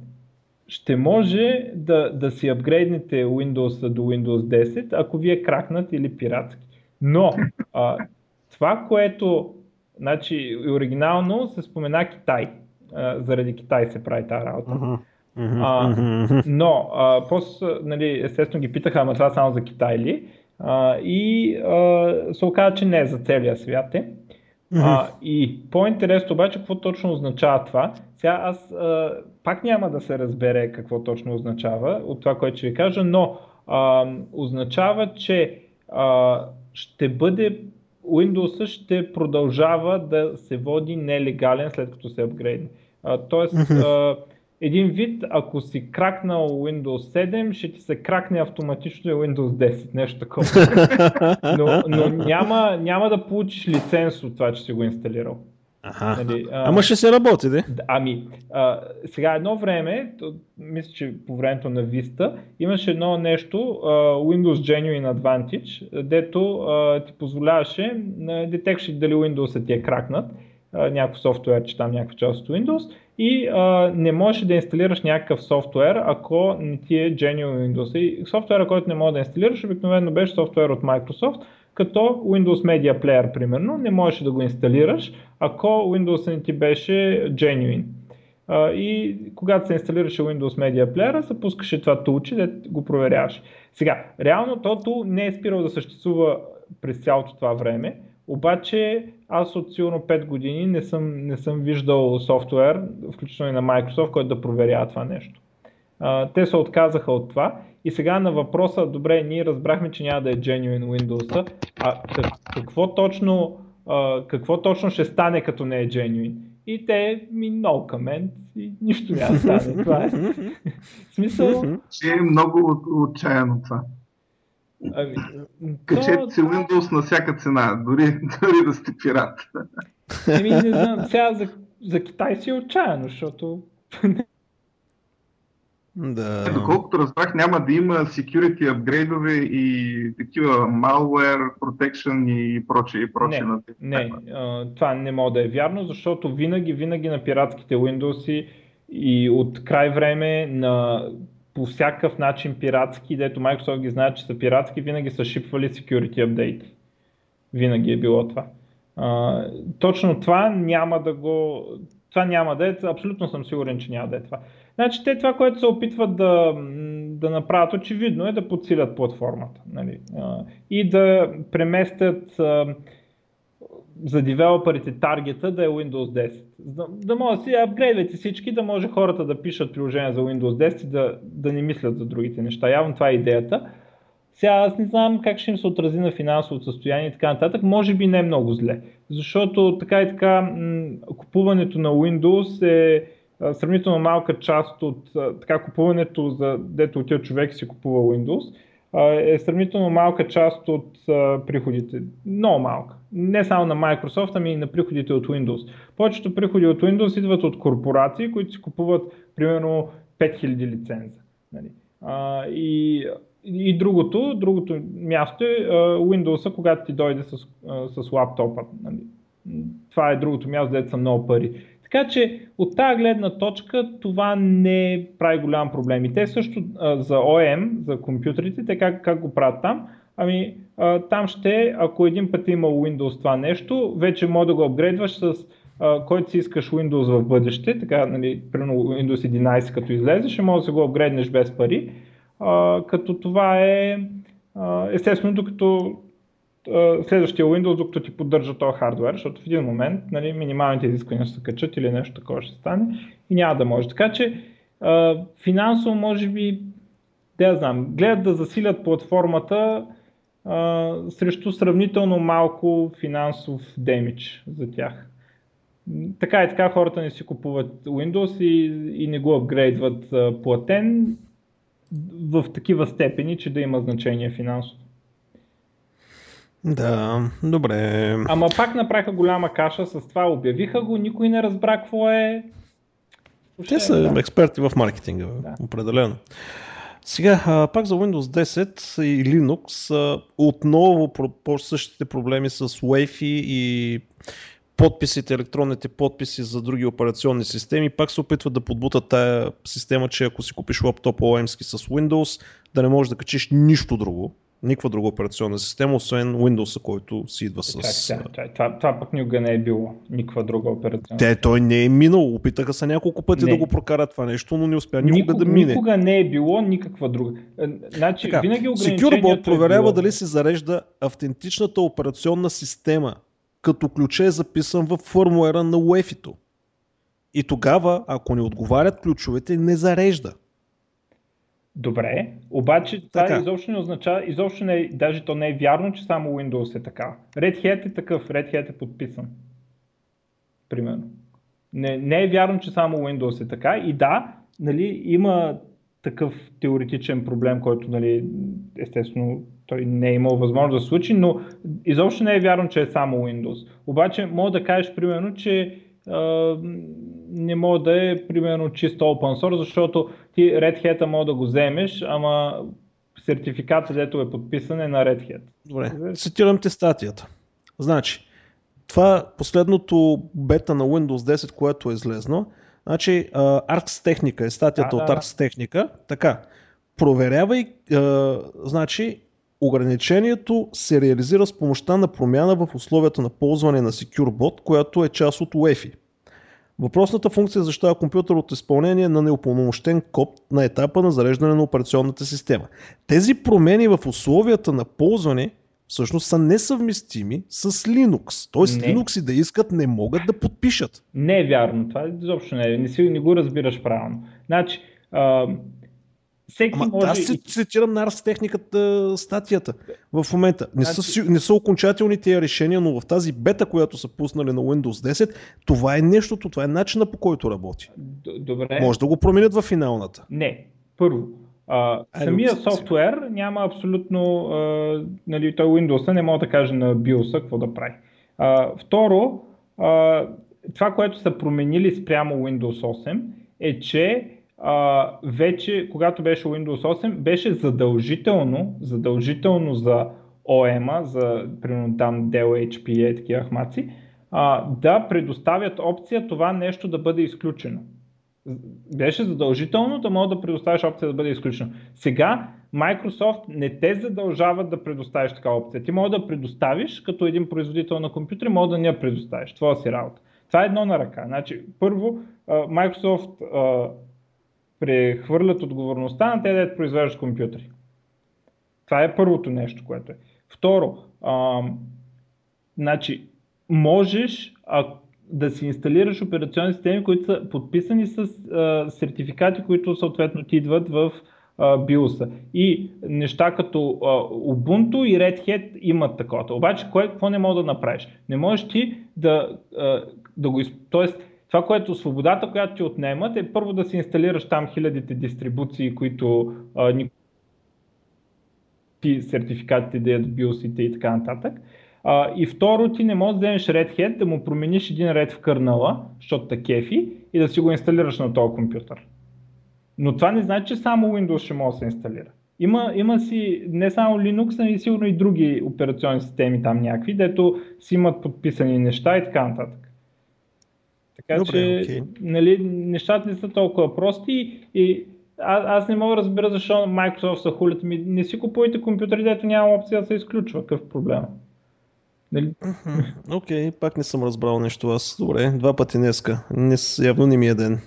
ще може да, да си апгрейднете Windows до Windows 10, ако ви е кракнат или пиратски. Но а, това, което значи, оригинално се спомена Китай. А, заради Китай се прави тази работа. Uh-huh. Uh, но, а, после, нали, естествено ги питаха, ама това само за Китай ли? А, и а, се оказа, че не е за целия свят е. А, и по-интересно обаче, какво точно означава това? Сега аз а, пак няма да се разбере какво точно означава от това, което ще ви кажа, но а, означава, че а, ще бъде Windows ще продължава да се води нелегален след като се апгрейдне. Тоест, mm-hmm. Един вид, ако си кракнал Windows 7, ще ти се кракне автоматично и Windows 10, нещо такова. но, но няма, няма да получиш лиценз от това, че си го инсталирал. Ага. Нали, а, Ама ще се работи, да? Ами, а, сега едно време, то, мисля, че по времето на Vista, имаше едно нещо, а, Windows Genuine Advantage, дето а, ти позволяваше, детекши дали Windows ти е кракнат, а, някакъв софтуер, че там някаква част от Windows, и а, не можеш да инсталираш някакъв софтуер, ако не ти е Genuine Windows. И софтуера, който не можеш да инсталираш, обикновено беше софтуер от Microsoft, като Windows Media Player, примерно, не можеш да го инсталираш, ако Windows не ти беше genuine. и когато се инсталираше Windows Media Player, се пускаше това тулче, да го проверяваш. Сега, реално тото не е спирал да съществува през цялото това време, обаче аз от сигурно 5 години не съм, не съм виждал софтуер, включително и на Microsoft, който да проверява това нещо. те се отказаха от това и сега на въпроса, добре, ние разбрахме, че няма да е genuine Windows, а какво точно, а, какво точно ще стане като не е genuine? И те ми no comment и нищо няма да стане. Това е. смисъл... Че е много отчаяно това. Ами, Качете то... си Windows на всяка цена, дори, дори да сте пират. Еми, не знам, сега за, за Китай си е отчаяно, защото да. Е, доколкото разбрах, няма да има security апгрейдове и такива malware protection и прочее и прочее. Не, не това не мога да е вярно, защото винаги, винаги на пиратските Windows и от край време на по всякакъв начин пиратски, дето Microsoft ги знае, че са пиратски, винаги са шипвали security апдейти. Винаги е било това. А, точно това няма да го... Това няма да е, абсолютно съм сигурен, че няма да е това. Значи те това, което се опитват да, да направят, очевидно е да подсилят платформата. Нали? И да преместят за девелоперите таргета да е Windows 10. Да, да може да си апгрейдвайте всички, да може хората да пишат приложения за Windows 10 и да, да не мислят за другите неща. Явно това е идеята. Сега аз не знам как ще им се отрази на финансовото състояние и така нататък. Може би не е много зле. Защото така и така м- купуването на Windows е сравнително малка част от така купуването, за дето отива човек си купува Windows, е сравнително малка част от приходите. Много малка. Не само на Microsoft, ами и на приходите от Windows. Повечето приходи от Windows идват от корпорации, които си купуват примерно 5000 лиценза. Нали? А, и, и другото, другото място е Windows, когато ти дойде с, с лаптопа. Нали? Това е другото място, където са много пари. Така че от тази гледна точка това не прави голям проблем. И те също а, за OEM, за компютрите, те как, как го правят там? Ами а, там ще, ако един път е имал Windows това нещо, вече може да го апгрейдваш с а, който си искаш Windows в бъдеще, така, нали, примерно Windows 11 като излезе, ще може да го апгрейднеш без пари, а, като това е а, естествено, докато следващия Windows, докато ти поддържа този хардвер, защото в един момент нали, минималните изисквания ще се качат или нещо такова ще стане и няма да може. Така че финансово може би, да знам, гледат да засилят платформата а, срещу сравнително малко финансов демидж за тях. Така и така хората не си купуват Windows и, и не го апгрейдват а, платен в такива степени, че да има значение финансово. Да, добре. Ама пак направиха голяма каша с това, обявиха го, никой не разбра какво е. Те са да. експерти в маркетинга, да. определено. Сега, пак за Windows 10 и Linux, отново по същите проблеми с Wi-Fi и подписите, електронните подписи за други операционни системи. Пак се опитват да подбутат тая система, че ако си купиш лаптоп OEM с Windows, да не можеш да качиш нищо друго никаква друга операционна система, освен Windows, който си идва с... Чак, чак, това, това пък никога не е било никаква друга операционна Те, той не е минал. Опитаха се няколко пъти не. да го прокарат това нещо, но не успя никога, никога да мине. Никога не е било никаква друга. Е, значи, така, винаги SecureBot е проверява е дали се зарежда автентичната операционна система, като ключе е записан в фърмуера на UEFI-то. И тогава, ако не отговарят ключовете, не зарежда. Добре, обаче това така. изобщо не означава, изобщо не даже то не е вярно, че само Windows е така. Red Hat е такъв, Red Hat е подписан. Примерно. Не, не е вярно, че само Windows е така. И да, нали, има такъв теоретичен проблем, който нали, естествено той не е имал възможност да случи, но изобщо не е вярно, че е само Windows. Обаче мога да кажеш примерно, че не мога да е примерно чисто open source, защото ти Red Hat мога да го вземеш, ама сертификата, дето е подписан е на Red Hat. Добре, цитирам те статията. Значи, това последното бета на Windows 10, което е излезно, значи Arcs Technica е статията да, от да, Arcs Technica, така, проверявай, значи, Ограничението се реализира с помощта на промяна в условията на ползване на SecureBot, която е част от UEFI. Въпросната функция защитава компютър от изпълнение на неупълномощен коп на етапа на зареждане на операционната система. Тези промени в условията на ползване всъщност са несъвместими с Linux. Тоест не. Linux и да искат не могат да подпишат. Не е вярно. Това изобщо не е. Не, си, не го разбираш правилно. Значи, а, всеки Ама, може... Аз си цитирам на с техниката статията в момента. Не, значи... са, не са окончателни решения, но в тази бета, която са пуснали на Windows 10, това е нещото, това е начина по който работи. Добре. Може да го променят в финалната. Не. Първо, а, самия софтуер няма абсолютно, а, нали, той Windows не мога да каже на BIOS какво да прави. А, второ, а, това, което са променили спрямо Windows 8 е, че а, вече, когато беше Windows 8, беше задължително, задължително за OEM, за примерно там Dell, HP и такива хмаци, а, да предоставят опция това нещо да бъде изключено. Беше задължително да мога да предоставиш опция да бъде изключено. Сега Microsoft не те задължава да предоставиш такава опция. Ти може да предоставиш като един производител на компютри, може да не я предоставиш. Това си работа. Това е едно на ръка. Значи, първо, Microsoft прехвърлят отговорността на те да произвеждат компютри. Това е първото нещо, което е. Второ, а, значи, можеш а, да си инсталираш операционни системи, които са подписани с а, сертификати, които съответно ти идват в BIOS. И неща като Ubuntu и Red Hat имат такова. Обаче, кое, какво не мога да направиш? Не можеш ти да, да го... Тоест, това, което свободата, която ти отнемат е първо да си инсталираш там хилядите дистрибуции, които а, ни ти сертификатите да ядат биосите и така нататък. А, и второ, ти не можеш да вземеш Red Hat, да му промениш един ред в кърнала, защото та кефи, и да си го инсталираш на този компютър. Но това не значи, че само Windows ще може да се инсталира. Има, има си не само Linux, но и сигурно и други операционни системи там някакви, дето си имат подписани неща и така нататък. Така Добре, че okay. нали, нещата не са толкова прости и а, аз не мога да разбера защо Microsoft са хулят ми. Не си купувайте компютъри, дето няма опция да се изключва. Какъв проблем? Нали? Окей, okay, пак не съм разбрал нещо аз. Добре, два пъти днеска. Не, явно не ми е ден.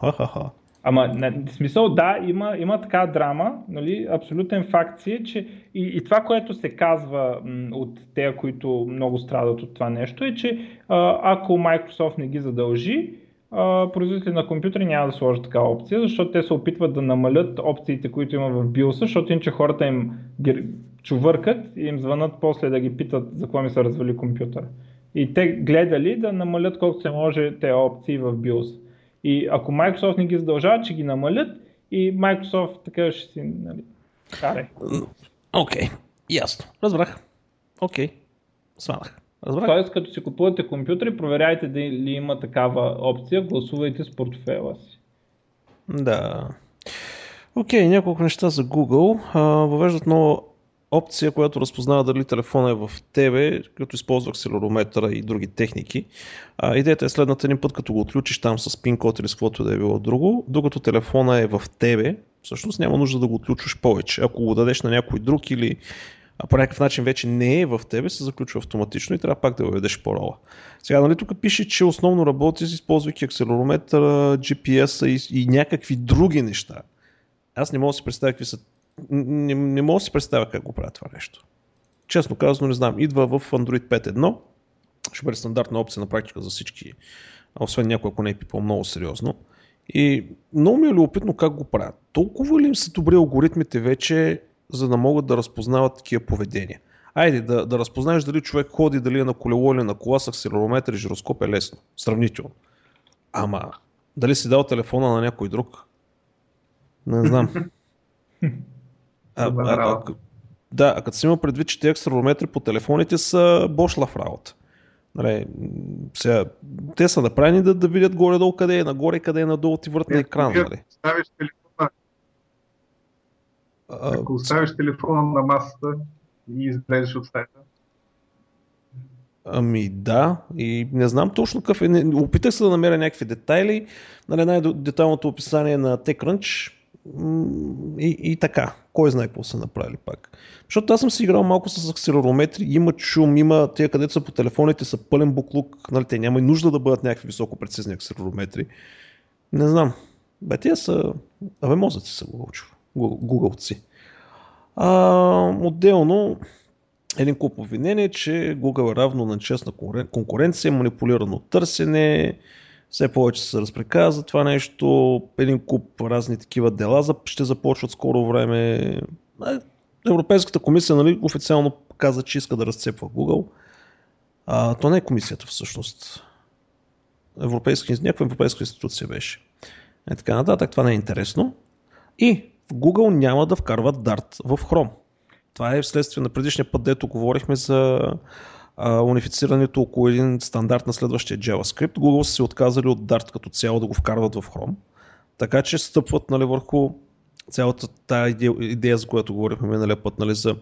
Ха-ха-ха. Ама, в смисъл, да, има, има така драма, нали, абсолютен факт си е, че и, и това, което се казва м, от те, които много страдат от това нещо, е, че а, ако Microsoft не ги задължи, производители на компютри няма да сложат такава опция, защото те се опитват да намалят опциите, които има в BIOS, защото иначе хората им чувъркат и им звънат после да ги питат за какво ми се развали компютър. И те гледали да намалят колкото се може тези опции в BIOS. И ако Microsoft не ги задължава, че ги намалят и Microsoft така ще си, нали, карай. Окей, okay. ясно. Разбрах. Окей, okay. сванах. Разбрах. Тоест, като си купувате компютри, проверяйте дали има такава опция, гласувайте с портфела си. Да. Окей, okay, няколко неща за Google. Въвеждат нова опция, която разпознава дали телефона е в тебе, като използва акселерометъра и други техники. А, идеята е следната един път, като го отключиш там с пин код или с каквото да е било друго, докато телефона е в тебе, всъщност няма нужда да го отключваш повече. Ако го дадеш на някой друг или а по някакъв начин вече не е в тебе, се заключва автоматично и трябва пак да въведеш парола. Сега, нали тук пише, че основно работи, използвайки акселерометъра, GPS и, и някакви други неща. Аз не мога да си представя какви са. Не, не мога да си представя как го правят това нещо. Честно казано, не знам. Идва в Android 5.1. Ще бъде стандартна опция на практика за всички, освен някой, ако не е пипал много сериозно. И много ми е любопитно как го правят. Толкова ли им са добри алгоритмите вече, за да могат да разпознават такива поведения. Айде, да, да разпознаеш дали човек ходи, дали е на колело или на кола с акселерометър и жироскоп е лесно, сравнително. Ама, дали си дал телефона на някой друг? Не знам. А, а, а, да, а като си има предвид, че тези акселерометри по телефоните са бошлав работа. Нали, сега, те са направени да, да видят горе-долу къде е нагоре, къде е надолу ти върт на екран. Нали. Ставиш ако оставиш телефона на масата и излезеш от стаята. Ами да, и не знам точно какъв е. Опитах се да намеря някакви детайли. Нали, най-детайлното описание на TechCrunch и, и така. Кой знае какво са направили пак. Защото аз съм си играл малко с акселерометри, има шум, има тези където са по телефоните са пълен буклук, нали, те няма и нужда да бъдат някакви високо прецизни акселерометри. Не знам. Бе, те са... Абе, мозъци са гугълци. Отделно, един куп обвинение, че Google е равно на честна конкуренция, манипулирано търсене, все повече се разпреказва това нещо, един куп разни такива дела ще започват скоро време. Европейската комисия нали, официално каза, че иска да разцепва Google. А, то не е комисията всъщност. Европейска, някаква европейска институция беше. Е така нататък, това не е интересно. И Google няма да вкарват Dart в Chrome. Това е вследствие на предишния път, дето говорихме за унифицирането около един стандарт на следващия JavaScript. Google са се отказали от Dart като цяло да го вкарват в Chrome. Така че стъпват нали, върху цялата тази идея, за която говорихме миналия път, нали, за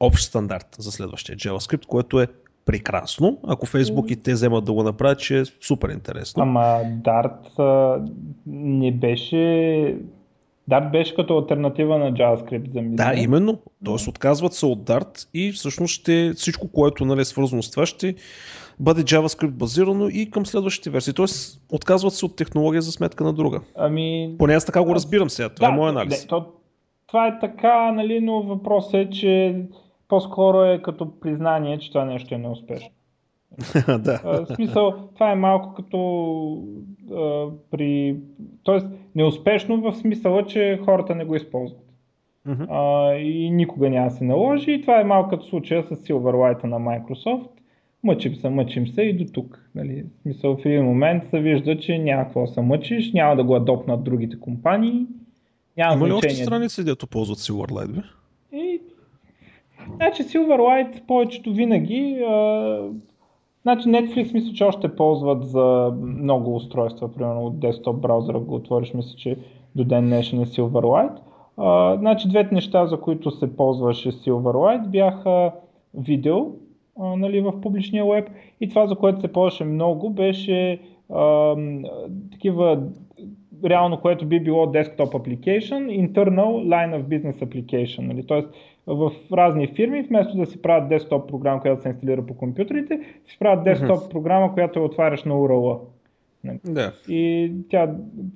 общ стандарт за следващия JavaScript, което е прекрасно. Ако Facebook и те вземат да го направят, че е супер интересно. Ама Dart не беше Dart беше като альтернатива на JavaScript за Да, именно. Тоест отказват се от Dart и всъщност ще, всичко, което нали, е свързано с това, ще бъде JavaScript базирано и към следващите версии. Тоест отказват се от технология за сметка на друга. Ами... Поне аз така го разбирам сега. Това е да, е мой анализ. Не, то, това е така, нали, но въпросът е, че по-скоро е като признание, че това нещо е неуспешно. да. В смисъл, това е малко като а, при... Тоест, неуспешно в смисъла, че хората не го използват. Uh-huh. А, и никога няма да се наложи. И това е малко като случая с Silverlight на Microsoft. Мъчим се, мъчим се и до тук. Нали? В смисъл, в един момент се вижда, че няма какво да се мъчиш, няма да го адопнат другите компании. Няма Има ли още страници, дето ползват Silverlight, бе? И... Значи Silverlight повечето винаги а, Значи Netflix мисля, че още ползват за много устройства, примерно от десктоп браузъра го отвориш, мисля, че до ден днешен е Silverlight. Uh, значи двете неща, за които се ползваше Silverlight бяха видео uh, нали, в публичния веб и това, за което се ползваше много, беше uh, такива реално, което би било desktop application, internal line of business application. Нали? Тоест, в разни фирми, вместо да си правят десктоп програма, която се инсталира по компютрите, си правят десктоп програма, която я отваряш на URL. Нали? Да. И тя,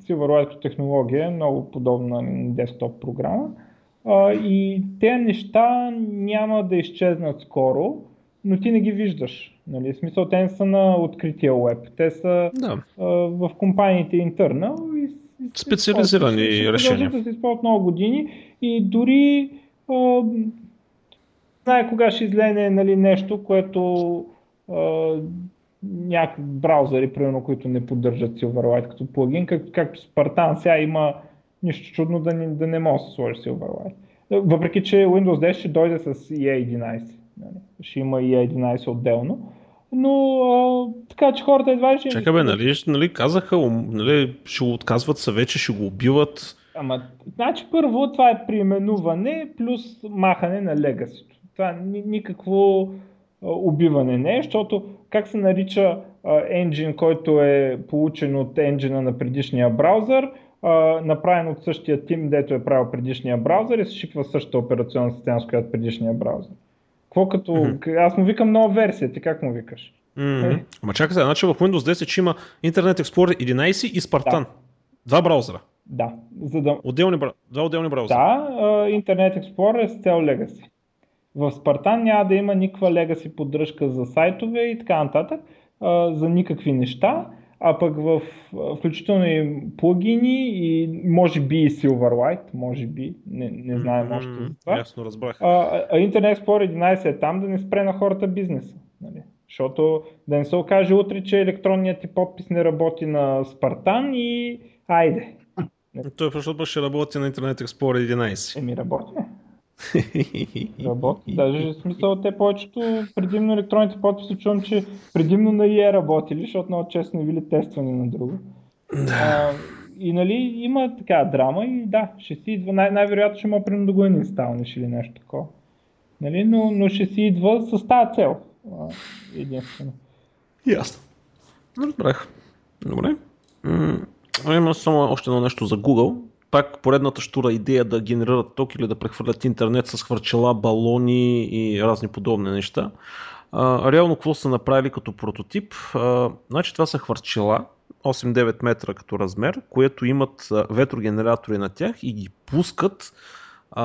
Silverlight като технология е много подобна на десктоп програма. А, и те неща няма да изчезнат скоро, но ти не ги виждаш. Нали? В смисъл, те не са на открития веб. Те са Да. а, в компаниите интернал и, Специализирани решения. да се използват много години и дори знае кога ще излезе нали, нещо, което а, някакви браузъри, примерно, които не поддържат Silverlight като плагин, как, както Spartan сега има нищо чудно да не, да не може да се сложи Silverlight. Въпреки, че Windows 10 ще дойде с EA11. Нали? Ще има EA11 отделно. Но а, така, че хората едва ще... Чакай бе, нали, нали казаха, нали, ще го отказват са вече, ще го убиват. Ама, значи първо това е преименуване плюс махане на легасито. Това ни, никакво убиване не е, защото как се нарича енджин, който е получен от енджина на предишния браузър, направен от същия тим, дето е правил предишния браузър и се шипва същата операционна система, с която предишния браузър. Какво като... Мгм. Аз му викам нова версия, ти как му викаш? М-м. Е. Ама чакай сега, значи в Windows 10 ще има Internet Explorer 11 и Spartan. Да. Два браузъра. Да, за да, Отделни. Два отделни браузъра. Да, Internet Explorer е с цел Legacy. В Spartan няма да има никаква Legacy поддръжка за сайтове и така нататък, за никакви неща, а пък в включително и плагини и може би и Silverlight, може би, не, не знаем М-м, още за това. Ясно, разбрах. А, а Internet Explorer 11 е там да не спре на хората бизнеса. Нали? Защото да не се окаже утре, че електронният ти подпис не работи на Spartan и айде. Той защото ще работи на Internet Explorer 11. Еми работи. Работи. Даже в смисъл те повечето предимно електронните подписи чувам, че предимно на IE работили, защото много често не били тествани на друго. А, и нали има така драма и да, ще си идва, най- най-вероятно ще има примерно да го инсталниш или нещо такова. Нали? Но, но ще си идва с тази цел. Единствено. Ясно. Разбрах. Добре. Има само още едно нещо за Google. Пак поредната штура идея да генерират ток или да прехвърлят интернет с хвърчела, балони и разни подобни неща. А, реално какво са направили като прототип? А, значи това са хвърчела, 8-9 метра като размер, което имат ветрогенератори на тях и ги пускат а,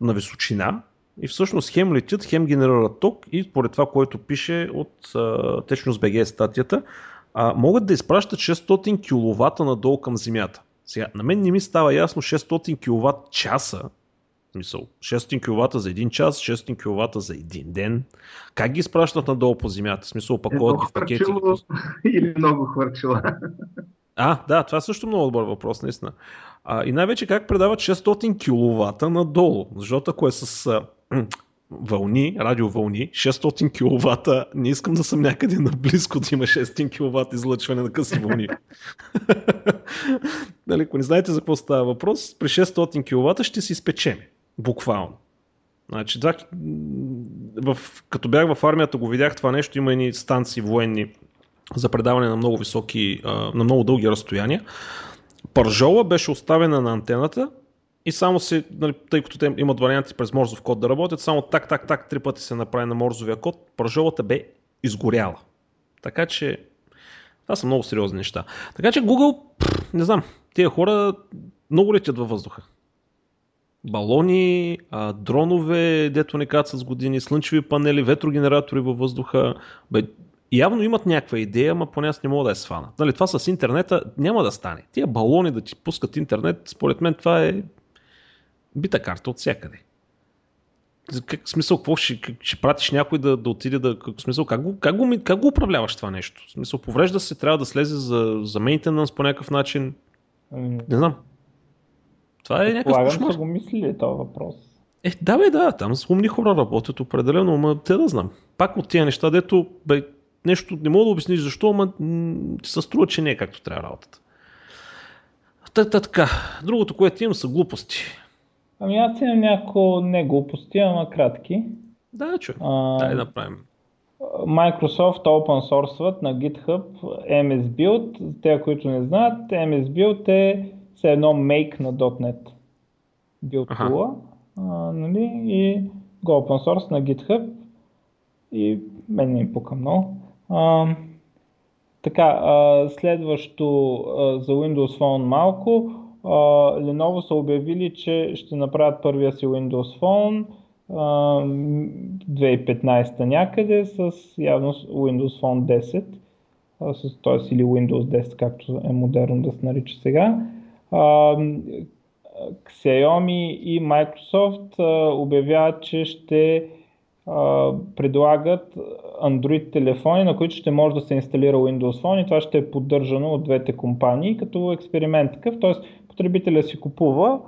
на височина и всъщност хем летят, хем генерират ток и според това, което пише от Течност БГ статията, а, могат да изпращат 600 кВт надолу към Земята. Сега, на мен не ми става ясно 600 кВт часа, в смисъл, 600 кВт за един час, 600 кВт за един ден. Как ги изпращат надолу по Земята? В смисъл, опаковат ги в пакети. или много хвърчила. А, да, това е също много добър въпрос, наистина. А, и най-вече как предават 600 кВт надолу, защото ако е с вълни, радиовълни, 600 кВт, не искам да съм някъде наблизко да има 600 кВт излъчване на къси вълни. нали, ако не знаете за какво става въпрос, при 600 кВт ще си изпечем. Буквално. Значи, два, в, като бях в армията го видях това нещо, има едни станции военни за предаване на много високи, на много дълги разстояния. Пържола беше оставена на антената и само се, нали, тъй като те имат варианти през морзов код да работят, само так, так, так, три пъти се направи на морзовия код, пържолата бе изгоряла. Така че това са много сериозни неща. Така че Google, пф, не знам, тия хора много летят във въздуха. Балони, а, дронове, дето не кацат с години, слънчеви панели, ветрогенератори във въздуха. Бе, явно имат някаква идея, ама поне аз не мога да я свана. Нали, това с интернета няма да стане. Тия балони да ти пускат интернет, според мен това е бита карта от всякъде. Как, смисъл, какво ще, ще пратиш някой да, да отиде да... Как, смисъл, как го, как, го, как го управляваш това нещо? В смисъл, поврежда се, трябва да слезе за, за мейнтенанс по някакъв начин. Ами, Не знам. Това е някакъв кошмар. го мислили този въпрос. Е, да бе, да, там с умни хора работят определено, ама те да знам. Пак от тия неща, дето бе, нещо не мога да обясниш защо, ама ти се струва, че не е както трябва работата. Та, та, така. Другото, което имам са глупости. Ами аз имам няколко не глупости, ама кратки. Да, чу. А, Дай да направим. Microsoft open source на GitHub MS Build. За те, които не знаят, MS Build е все едно make на .NET build tool, нали? и го open source на GitHub и мен не ми пука много. А, Така, а, следващо а, за Windows Phone малко. А, Lenovo са обявили, че ще направят първия си Windows Phone 2015 някъде с явно Windows Phone 10, т.е. или Windows 10, както е модерно да се нарича сега. Xiaomi и Microsoft обявяват, че ще предлагат Android телефони, на които ще може да се инсталира Windows Phone и това ще е поддържано от двете компании като експеримент такъв, т.е. потребителя си купува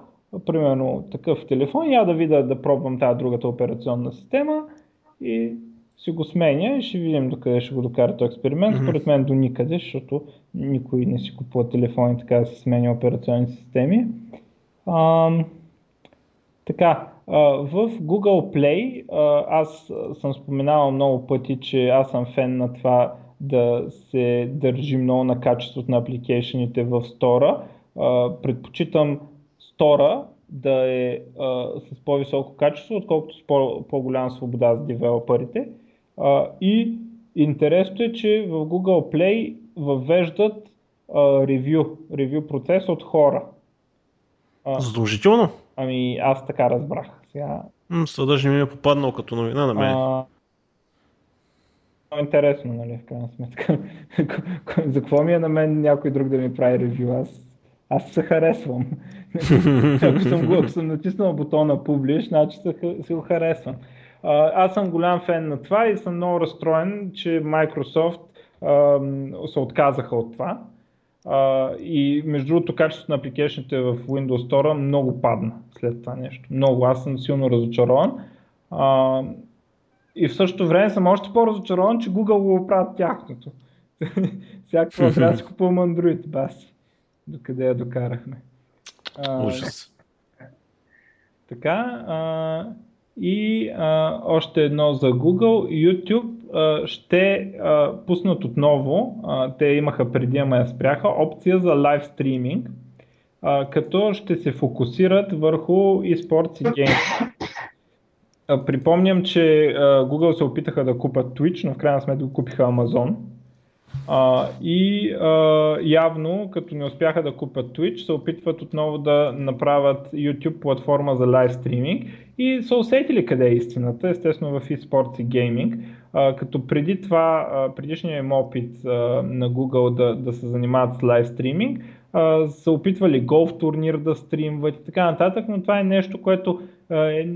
примерно такъв телефон, я да видя да пробвам тази другата операционна система и си го сменя и ще видим докъде ще го докара този експеримент. Mm-hmm. Според мен до никъде, защото никой не си купува телефони така да се сменя операционни системи. А, така, в Google Play аз съм споменавал много пъти, че аз съм фен на това да се държи много на качеството на апликейшените в стора. Предпочитам стора да е а, с по-високо качество, отколкото с по- по-голяма свобода за девелоперите. А, и интересното е, че в Google Play въвеждат ревю, ревю процес от хора. А, Задължително? Ами аз така разбрах. Сега... Даже ми е попаднал като новина на мен. А, интересно, нали, в крайна сметка. За какво ми е на мен някой друг да ми прави ревю? Аз, аз се харесвам. ако, съм го, съм натиснал бутона Publish, значи се, се го харесвам. Аз съм голям фен на това и съм много разстроен, че Microsoft а, се отказаха от това. А, и между другото, качеството на апликейшните в Windows Store много падна след това нещо. Много. Аз съм силно разочарован. А, и в същото време съм още по-разочарован, че Google го правят тяхното. Всяко трябва да си купувам Android, баси. Докъде я докарахме. А, Ужас. Така. А, и а, още едно за Google. YouTube а, ще а, пуснат отново, а, те имаха преди, ама я спряха, опция за лайв стриминг, а, като ще се фокусират върху eSports и гейм. Припомням, че а, Google се опитаха да купат Twitch, но в крайна сметка купиха Amazon. А, и а, явно, като не успяха да купят Twitch, се опитват отново да направят YouTube платформа за лайв стриминг и са усетили къде е истината, естествено в eSports и гейминг. А, като преди това, а, предишният им опит а, на Google да, да се занимават с лайв стриминг, са опитвали голф турнир да стримват и така нататък, но това е нещо, което е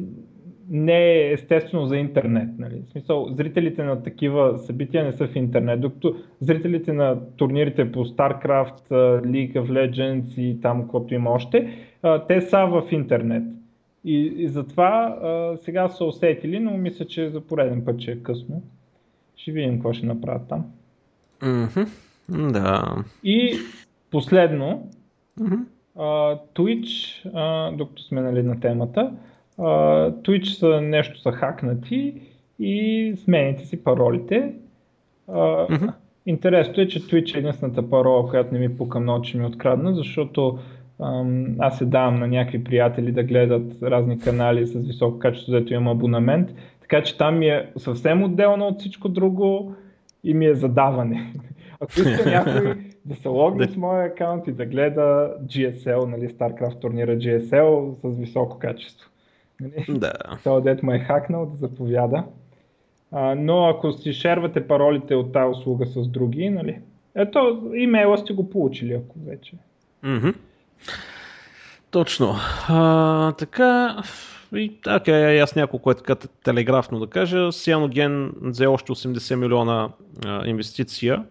не е естествено за интернет. Нали? В смисъл, зрителите на такива събития не са в интернет, докато зрителите на турнирите по StarCraft, League of Legends и там, каквото има още, те са в интернет. И, и затова а, сега са усетили, но мисля, че за пореден път ще е късно. Ще видим какво ще направят там. Mm-hmm. Да. И последно, mm-hmm. а, Twitch, а, докато сме нали, на темата, Twitch са нещо са хакнати и смените си паролите. Mm-hmm. Интересното е, че Twitch е единствената парола, която не ми пука много, че ми е открадна, защото аз се давам на някакви приятели да гледат разни канали с високо качество, дето имам абонамент. Така че там ми е съвсем отделно от всичко друго и ми е задаване. Ако иска някой да се логне с моя аккаунт и да гледа GSL, нали, StarCraft турнира GSL с високо качество. Нали? Да. Това дет му е хакнал да заповяда. А, но ако си шервате паролите от тази услуга с други, нали? Ето, имейла сте го получили, ако вече. Mm-hmm. Точно. А, така, и okay, аз няколко е така телеграфно да кажа. Cyanogen взе още 80 милиона а, инвестиция.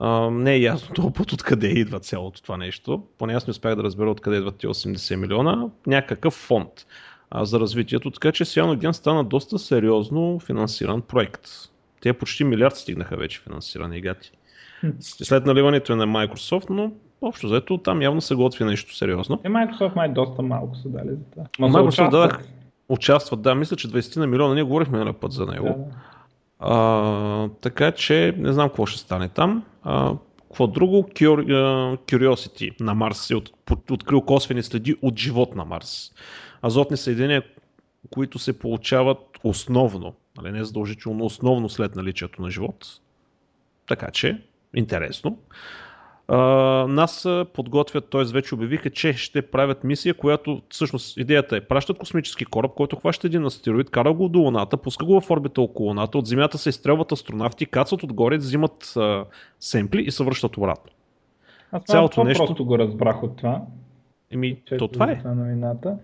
А, не е ясно този път откъде идва цялото това нещо. Поне аз не успях да разбера откъде идват тези 80 милиона. Някакъв фонд а, за развитието, така че Cyanogen стана доста сериозно финансиран проект. Те почти милиард стигнаха вече финансирани гати. След наливането е на Microsoft, но общо взето там явно се готви нещо сериозно. Е, Microsoft май доста малко са дали за това. Ма Microsoft дадах, участват, да, мисля, че 20 на милиона, ние говорихме на път за него. Да, да. А, така че не знам какво ще стане там. А, какво друго? Curiosity на Марс е от, открил косвени следи от живот на Марс азотни съединения, които се получават основно, нали, не задължително, основно след наличието на живот. Така че, интересно. А, нас подготвят, т.е. вече обявиха, че ще правят мисия, която всъщност идеята е пращат космически кораб, който хваща един астероид, кара го до Луната, пуска го в орбита около Луната, от Земята се изстрелват астронавти, кацат отгоре, взимат а, семпли и се връщат обратно. Аз Цялото нещо... просто го разбрах от това. Еми, то това е. Новината.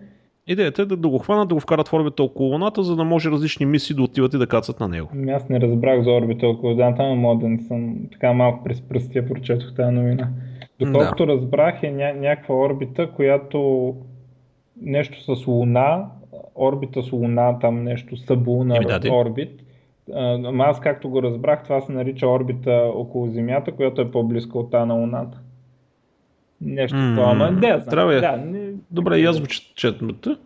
Идеята е да, да го хванат, да го вкарат в орбита около Луната, за да може различни мисии да отиват и да кацат на него. Ами аз не разбрах за орбита около Луната, но моден съм така малко през пръстия прочетох тази новина. Доколкото да. разбрах е ня- някаква орбита, която нещо с Луна, орбита с Луна, там нещо съблунар да, орбит. Ама аз както го разбрах, това се нарича орбита около Земята, която е по-близка от тази на Луната. Нещо такова, ама не знам. Здраве. Да, не... Добре, и аз го четмата.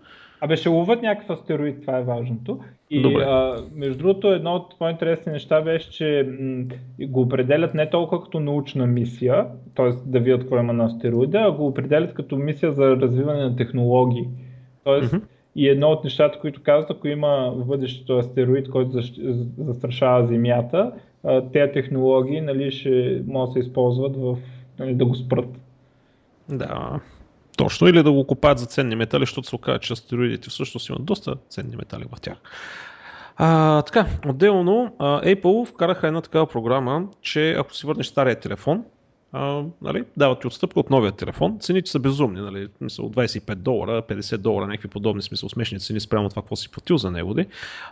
Абе ще ловят някакъв астероид, това е важното. И Добре. а, между другото, едно от по-интересни неща беше, че м- го определят не толкова като научна мисия, т.е. да видят какво има на астероида, а го определят като мисия за развиване на технологии. Тоест, mm-hmm. и едно от нещата, които казват, ако има в бъдещето астероид, който застрашава Земята, тези технологии нали, ще могат да се използват в, нали, да го спрат. Да, точно. Или да го купаят за ценни метали, защото се оказа, че астероидите всъщност имат доста ценни метали в тях. А, така, отделно Apple вкараха една такава програма, че ако си върнеш стария телефон, а, нали, дават ти отстъпка от новия телефон. Цените са безумни, нали, мисъл, 25 долара, 50 долара, някакви подобни смисъл, смешни цени спрямо това, какво си платил за него.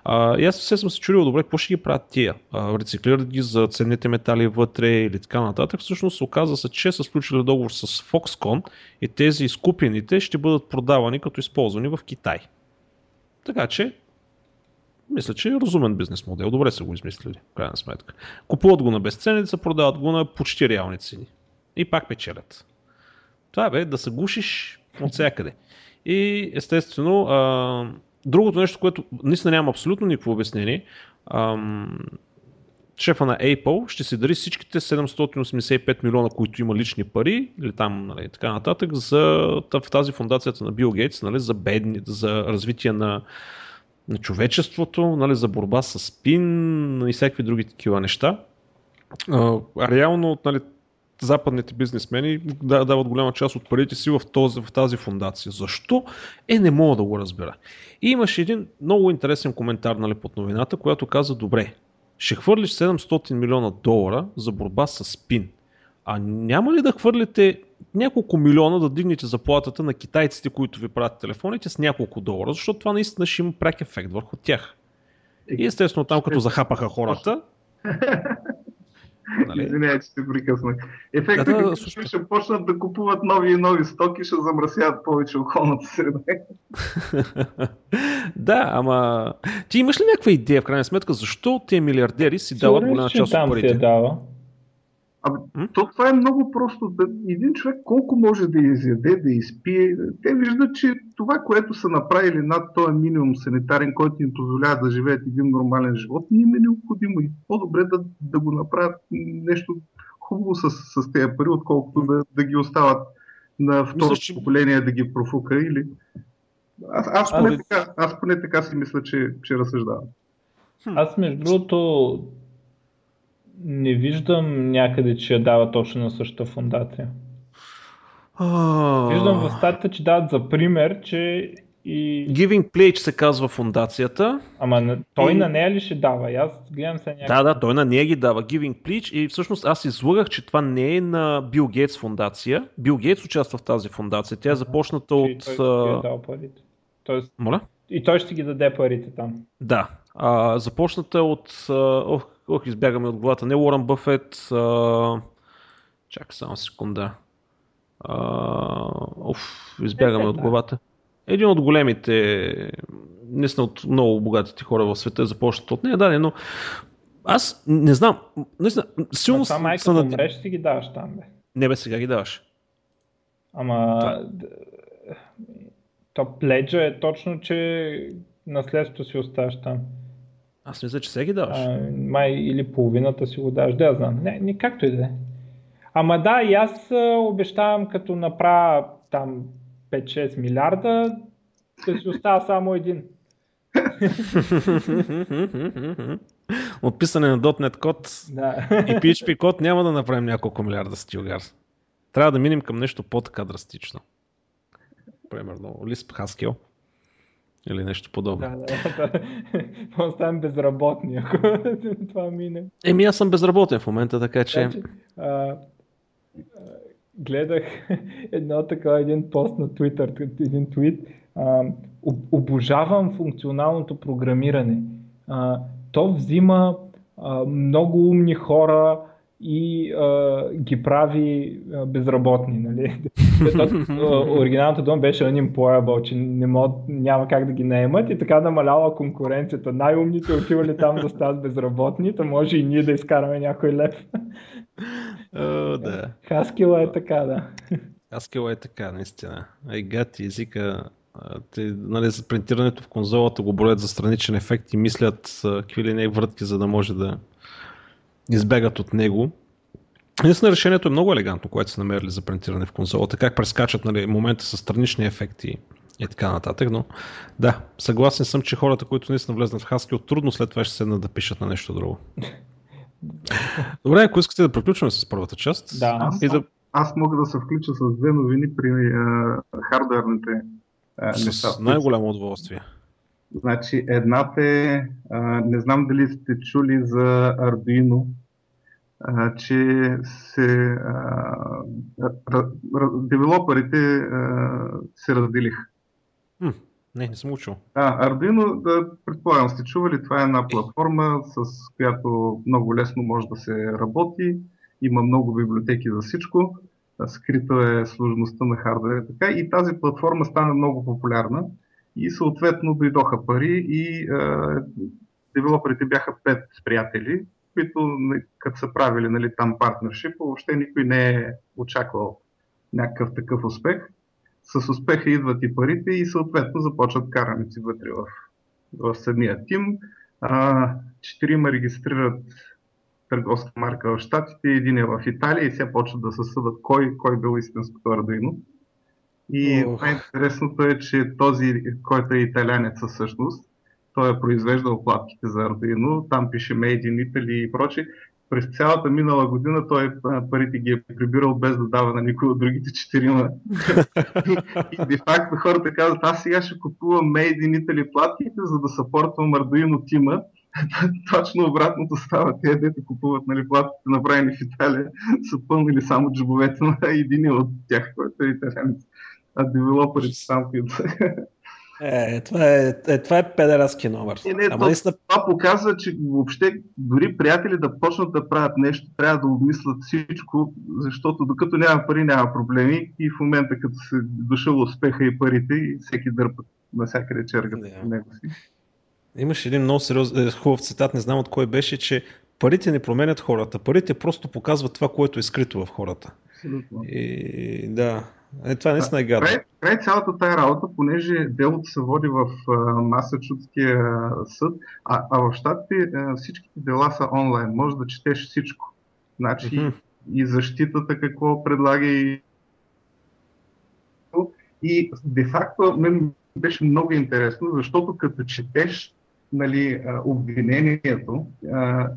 А, и аз все съм се чудил, добре, какво ще ги правят тия? А, рециклират ги за ценните метали вътре или така нататък. Всъщност оказа се, че са сключили договор с Foxconn и тези изкупените ще бъдат продавани като използвани в Китай. Така че мисля, че е разумен бизнес модел. Добре са го измислили, в крайна сметка. Купуват го на безценица, продават го на почти реални цени. И пак печелят. Това бе да се гушиш от всякъде. И естествено, а, другото нещо, което наистина няма абсолютно никакво обяснение, а, шефа на Apple ще си дари всичките 785 милиона, които има лични пари, или там, нали, така нататък, за, в тази фундацията на Бил Гейтс, нали, за бедни, за развитие на на човечеството, нали, за борба с спин и всякакви други такива неща. А, реално нали, западните бизнесмени дават голяма част от парите си в, този, в тази фундация. Защо? Е, не мога да го разбера. И имаше един много интересен коментар нали, под новината, която каза, добре, ще хвърлиш 700 милиона долара за борба с спин. А няма ли да хвърлите няколко милиона да дигнете заплатата на китайците, които ви правят телефоните с няколко долара, защото това наистина ще има прак ефект върху тях. И естествено там като захапаха хората, Нали? Извинявай, че се прекъснах. Ефектът да, да, да, ще почнат да купуват нови и нови стоки, ще замърсяват повече околната среда. да, ама ти имаш ли някаква идея в крайна сметка, защо тези милиардери си дават голяма част от парите? Се дава. А, то това е много просто. Да, един човек колко може да изяде, да изпие. Те виждат, че това, което са направили над този минимум санитарен, който им позволява да живеят един нормален живот, не им е необходимо. И по-добре да, да го направят нещо хубаво с, с тези пари, отколкото да, да ги остават на второто че... поколение да ги профука. Или... Аз, аз, поне, а, така, аз поне така си мисля, че, че разсъждавам. Аз между другото не виждам някъде, че я дава точно на същата фундация. Виждам в статията, че дават за пример, че и... Giving Pledge се казва фундацията. Ама той и... на нея ли ще дава? аз гледам се някакъв... Да, да, той на нея ги дава. Giving Pledge и всъщност аз излагах, че това не е на Бил Гейтс фундация. Бил Гейтс участва в тази фундация. Тя е започната той, от... Той е дал парите. Тоест... Моля? И той ще ги даде парите там. Да. А, започната от... Ох, Ох, избягаме от главата. Не Уорън Бъфет. А... Чакай само секунда. А... Оф, избягаме от главата. Един от големите, наистина от много богатите хора в света е започнат от нея, да, но аз не знам, наистина, силно съм... майка съм... умреш, си ги даваш там, бе. Не бе, сега ги даваш. Ама... Това... То пледжа е точно, че наследството си оставаш там. Аз мисля, че всеки даваш. А, май или половината си го даваш, да я знам. Не, не както и да е. Ама да, и аз обещавам като направя там 5-6 милиарда, да си остава само един. от писане на .NET код Да. и PHP код няма да направим няколко милиарда стилгар. Трябва да минем към нещо по-така драстично. Примерно Lisp Haskell или нещо подобно. Да, да. Може безработни, ако това мине. Еми аз съм безработен в момента, така че... Значи, а, гледах едно така, един пост на Twitter, един твит. А, об- обожавам функционалното програмиране. А, то взима а, много умни хора и а, ги прави а, безработни. Нали? Оригиналната дума беше unemployable, че не мог, няма как да ги наемат и така намаляла конкуренцията. Най-умните отивали там да стават безработни, то може и ние да изкараме някой лев. О, да. Хаскила е така, да. Haskell е така, наистина. Ай гати езика, те, нали, за принтирането в конзолата го броят за страничен ефект и мислят какви ли не въртки, за да може да избегат от него. Наистина решението е много елегантно, което са намерили за принтиране в конзолата. Как прескачат нали, момента с странични ефекти и така нататък. Но да, съгласен съм, че хората, които наистина влезнат в Haskell, трудно след това ще седнат да пишат на нещо друго. Добре, ако искате да приключваме с първата част. Да. Аз, И да, аз мога да се включа с две новини при а, хардуерните а, неща. с най-голямо удоволствие. Значи, едната е, а, не знам дали сте чули за Arduino, а, че се, а, девелоперите а, се разделиха. Не, не съм учил. А, Arduino, да, предполагам сте чували, това е една платформа, с която много лесно може да се работи. Има много библиотеки за всичко. А, Скрито е сложността на хардвера. Така. И тази платформа стана много популярна. И съответно дойдоха пари и а, девелоперите бяха пет приятели, които не- като са правили нали, там партнершип, въобще никой не е очаквал някакъв такъв успех. С успеха идват и парите и съответно започват караници вътре в, в самия тим. А, четирима регистрират търговска марка в Штатите, един е в Италия и сега почват да се съдат кой, кой бил истинското Arduino. И Ох. най-интересното е, че този, който е италянец всъщност, той е произвеждал платките за Arduino, там пише Made in Italy и прочее. През цялата минала година той парите ги е прибирал без да дава на никой от другите четирима. и де факто хората казват, аз сега ще купувам Made in Italy платките, за да съпортвам Arduino тима. Точно обратното става. Те, дето купуват нали, платките, направени в Италия, са пълнили само джобовете на един от тях, който е италянец. А девелоперите които Е, това е, е, това е педерастки номер. Е, не, Ама то- наистина, Това показва, че въобще дори приятели да почнат да правят нещо, трябва да обмислят всичко, защото докато няма пари, няма проблеми и в момента като се дошъл успеха и парите и всеки дърпа навсякъде чергата Да. по него си. имаше един много сериозен, хубав цитат, не знам от кой беше, че парите не променят хората, парите просто показват това, което е скрито в хората. Абсолютно. И да, е, това наистина е гадно. Край, край цялата тая работа, понеже делото се води в а, Масачусетския съд, а, а в щатите всичките дела са онлайн. Може да четеш всичко. Значи Мгм. и защитата какво предлага и и де-факто мен беше много интересно, защото като четеш нали, обвинението,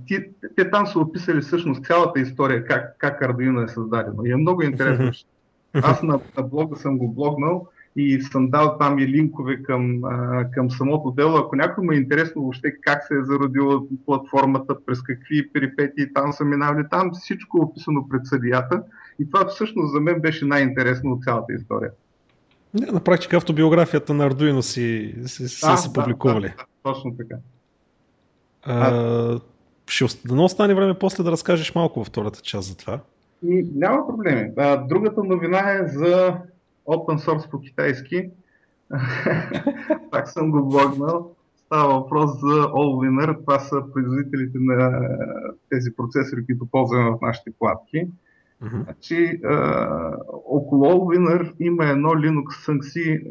ти, те там са описали всъщност цялата история, как, как Arduino е създадено. И е много интересно. Аз на, на блога съм го блогнал и съм дал там и линкове към, а, към самото дело. Ако някой му е интересно въобще как се е зародила платформата, през какви перипетии там са минали, там всичко е описано пред съдията. И това всъщност за мен беше най-интересно от цялата история. Не, на практика автобиографията на Arduino си, си, си, Да, си да, публикували. да, да, точно така. А, ще ост- дано остане време после да разкажеш малко във втората част за това. И няма проблеми. А, другата новина е за open source по китайски. Пак съм го блогнал. Става въпрос за Allwinner. Това са производителите на тези процесори, които ползваме в нашите платки. Мгм. Значи, а, около Allwinner има едно Linux Sunxi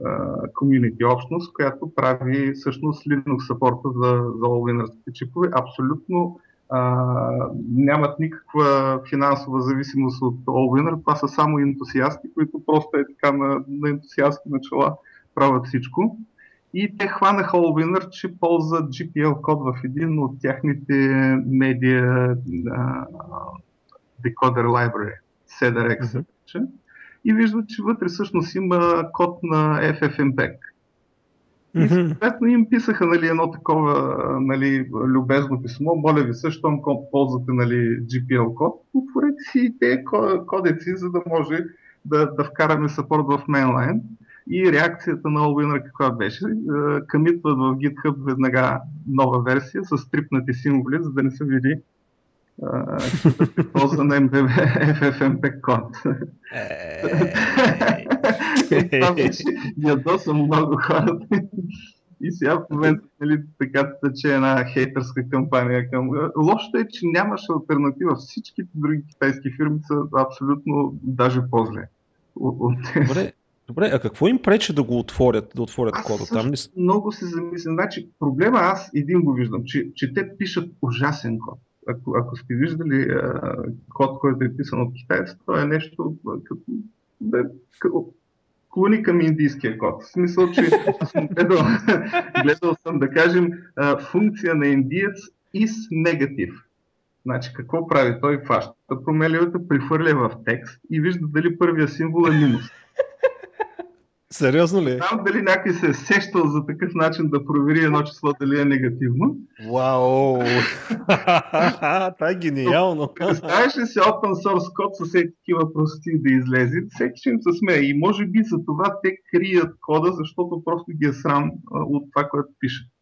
community общност, която прави всъщност Linux съпорта за, за Allwinner чипове. Абсолютно а, нямат никаква финансова зависимост от Allwinner. Това са само ентусиасти, които просто е така на, на ентусиастски начала правят всичко. И те хванаха Allwinner, че ползват GPL код в един от тяхните медиа декодер library, CedRX. Mm-hmm. И виждат, че вътре всъщност има код на FFmpeg. И съответно им писаха нали, едно такова нали, любезно писмо. Моля ви също, ако ползвате нали, GPL код, отворете си те кодеци, за да може да, да вкараме сапорт в mainline. И реакцията на Allwinner каква беше? Камитват в GitHub веднага нова версия с трипнати символи, за да не се види полза на МББ FFmpeg код. Това беше ядоса много хората. И сега в момента нали, така тъче една хейтърска кампания към... Лошото е, че нямаше альтернатива. Всичките други китайски фирми са абсолютно даже по-зле. Добре, Добре, а какво им пречи да го отворят, да отворят аз кода там? Много се замислям. Значи, проблема аз един го виждам, че, че те пишат ужасен код. Ако, ако сте виждали а, код, който е писан от китайците, то е нещо като, да, като клони към индийския код. В смисъл, че съм гледал, гледал съм да кажем а, функция на индиец is негатив. Значи какво прави? Той фаща промеливата, прихвърля в текст и вижда дали първия символ е минус. Сериозно ли? Знам дали някой се е сещал за такъв начин да провери едно число дали е негативно. Вау! Това е гениално. Представяш ли си open source код с всеки такива прости да излезе? Всеки ще им се смее. И може би за това те крият кода, защото просто ги е срам от това, което пишат.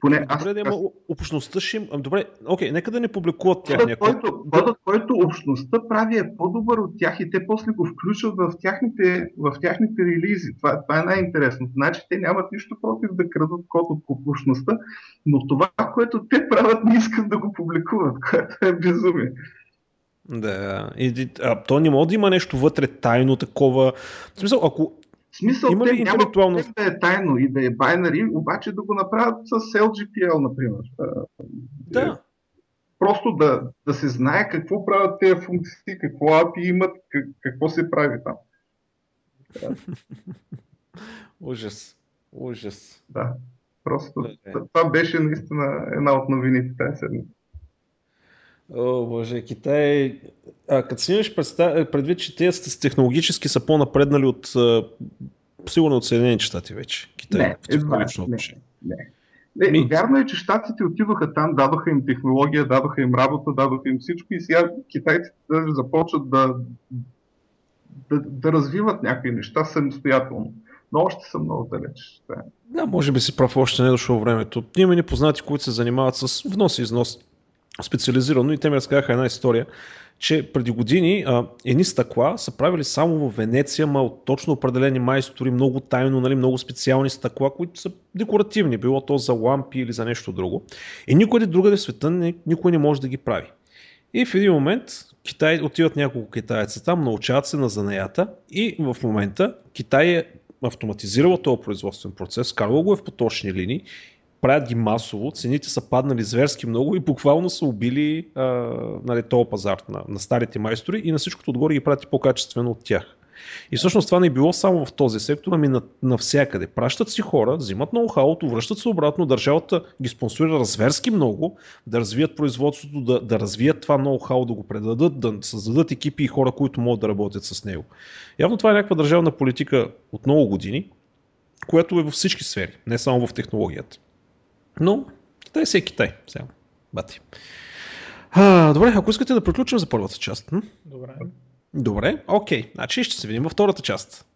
Поне аз, добре, да има общността ще им... Добре, окей, нека да не публикуват техния който, кодът, който общността прави е по-добър от тях и те после го включват в тяхните, в тяхните релизи. Това, това е най-интересно. Значи те нямат нищо против да крадат код от общността, но това, което те правят, не искат да го публикуват, което е безумие. Да, и, а, то не може да има нещо вътре тайно такова. В смисъл, ако в смисъл, Има те ли интелектуално... няма да е тайно и да е байнари, обаче да го направят с LGPL, например. Да. Просто да, да се знае какво правят тези функции, какво API имат, какво се прави там. Ужас. Ужас. Да. Просто да, това беше наистина една от новините тази седмица. О, боже, Китай... А, като си имаш предвид, че те технологически са по-напреднали от сигурно от Съединените щати вече. Китай не, в технологично не, не, не. Ми... Вярно е, че щатите отидоха там, дадоха им технология, дадоха им работа, дадоха им всичко и сега китайците даже започват да, да, да развиват някакви неща самостоятелно. Но още са много далеч. Да, може би си прав, още не е дошло времето. Има ни познати, които се занимават с внос и износ специализирано и те ми разказаха една история, че преди години а, едни стъкла са правили само в Венеция, ма от точно определени майстори, много тайно, нали, много специални стъкла, които са декоративни, било то за лампи или за нещо друго. И никой другаде в света никой не може да ги прави. И в един момент Китай, отиват няколко китайца там, научават се на занаята и в момента Китай е автоматизирал този производствен процес, карал го е в поточни линии правят ги масово, цените са паднали зверски много и буквално са убили а, нали, този пазар на, на старите майстори и на всичкото отгоре ги прати по-качествено от тях. И всъщност това не е било само в този сектор, ами навсякъде. Пращат си хора, взимат ноу-хауто, връщат се обратно, държавата ги спонсорира зверски много, да развият производството, да, да развият това ноу-хау, да го предадат, да създадат екипи и хора, които могат да работят с него. Явно това е някаква държавна политика от много години, която е във всички сфери, не само в технологията. Но Китай си е Китай. Сега. Бати. А, добре, ако искате да приключим за първата част. М? Добре. Добре, окей. Значи ще се видим във втората част.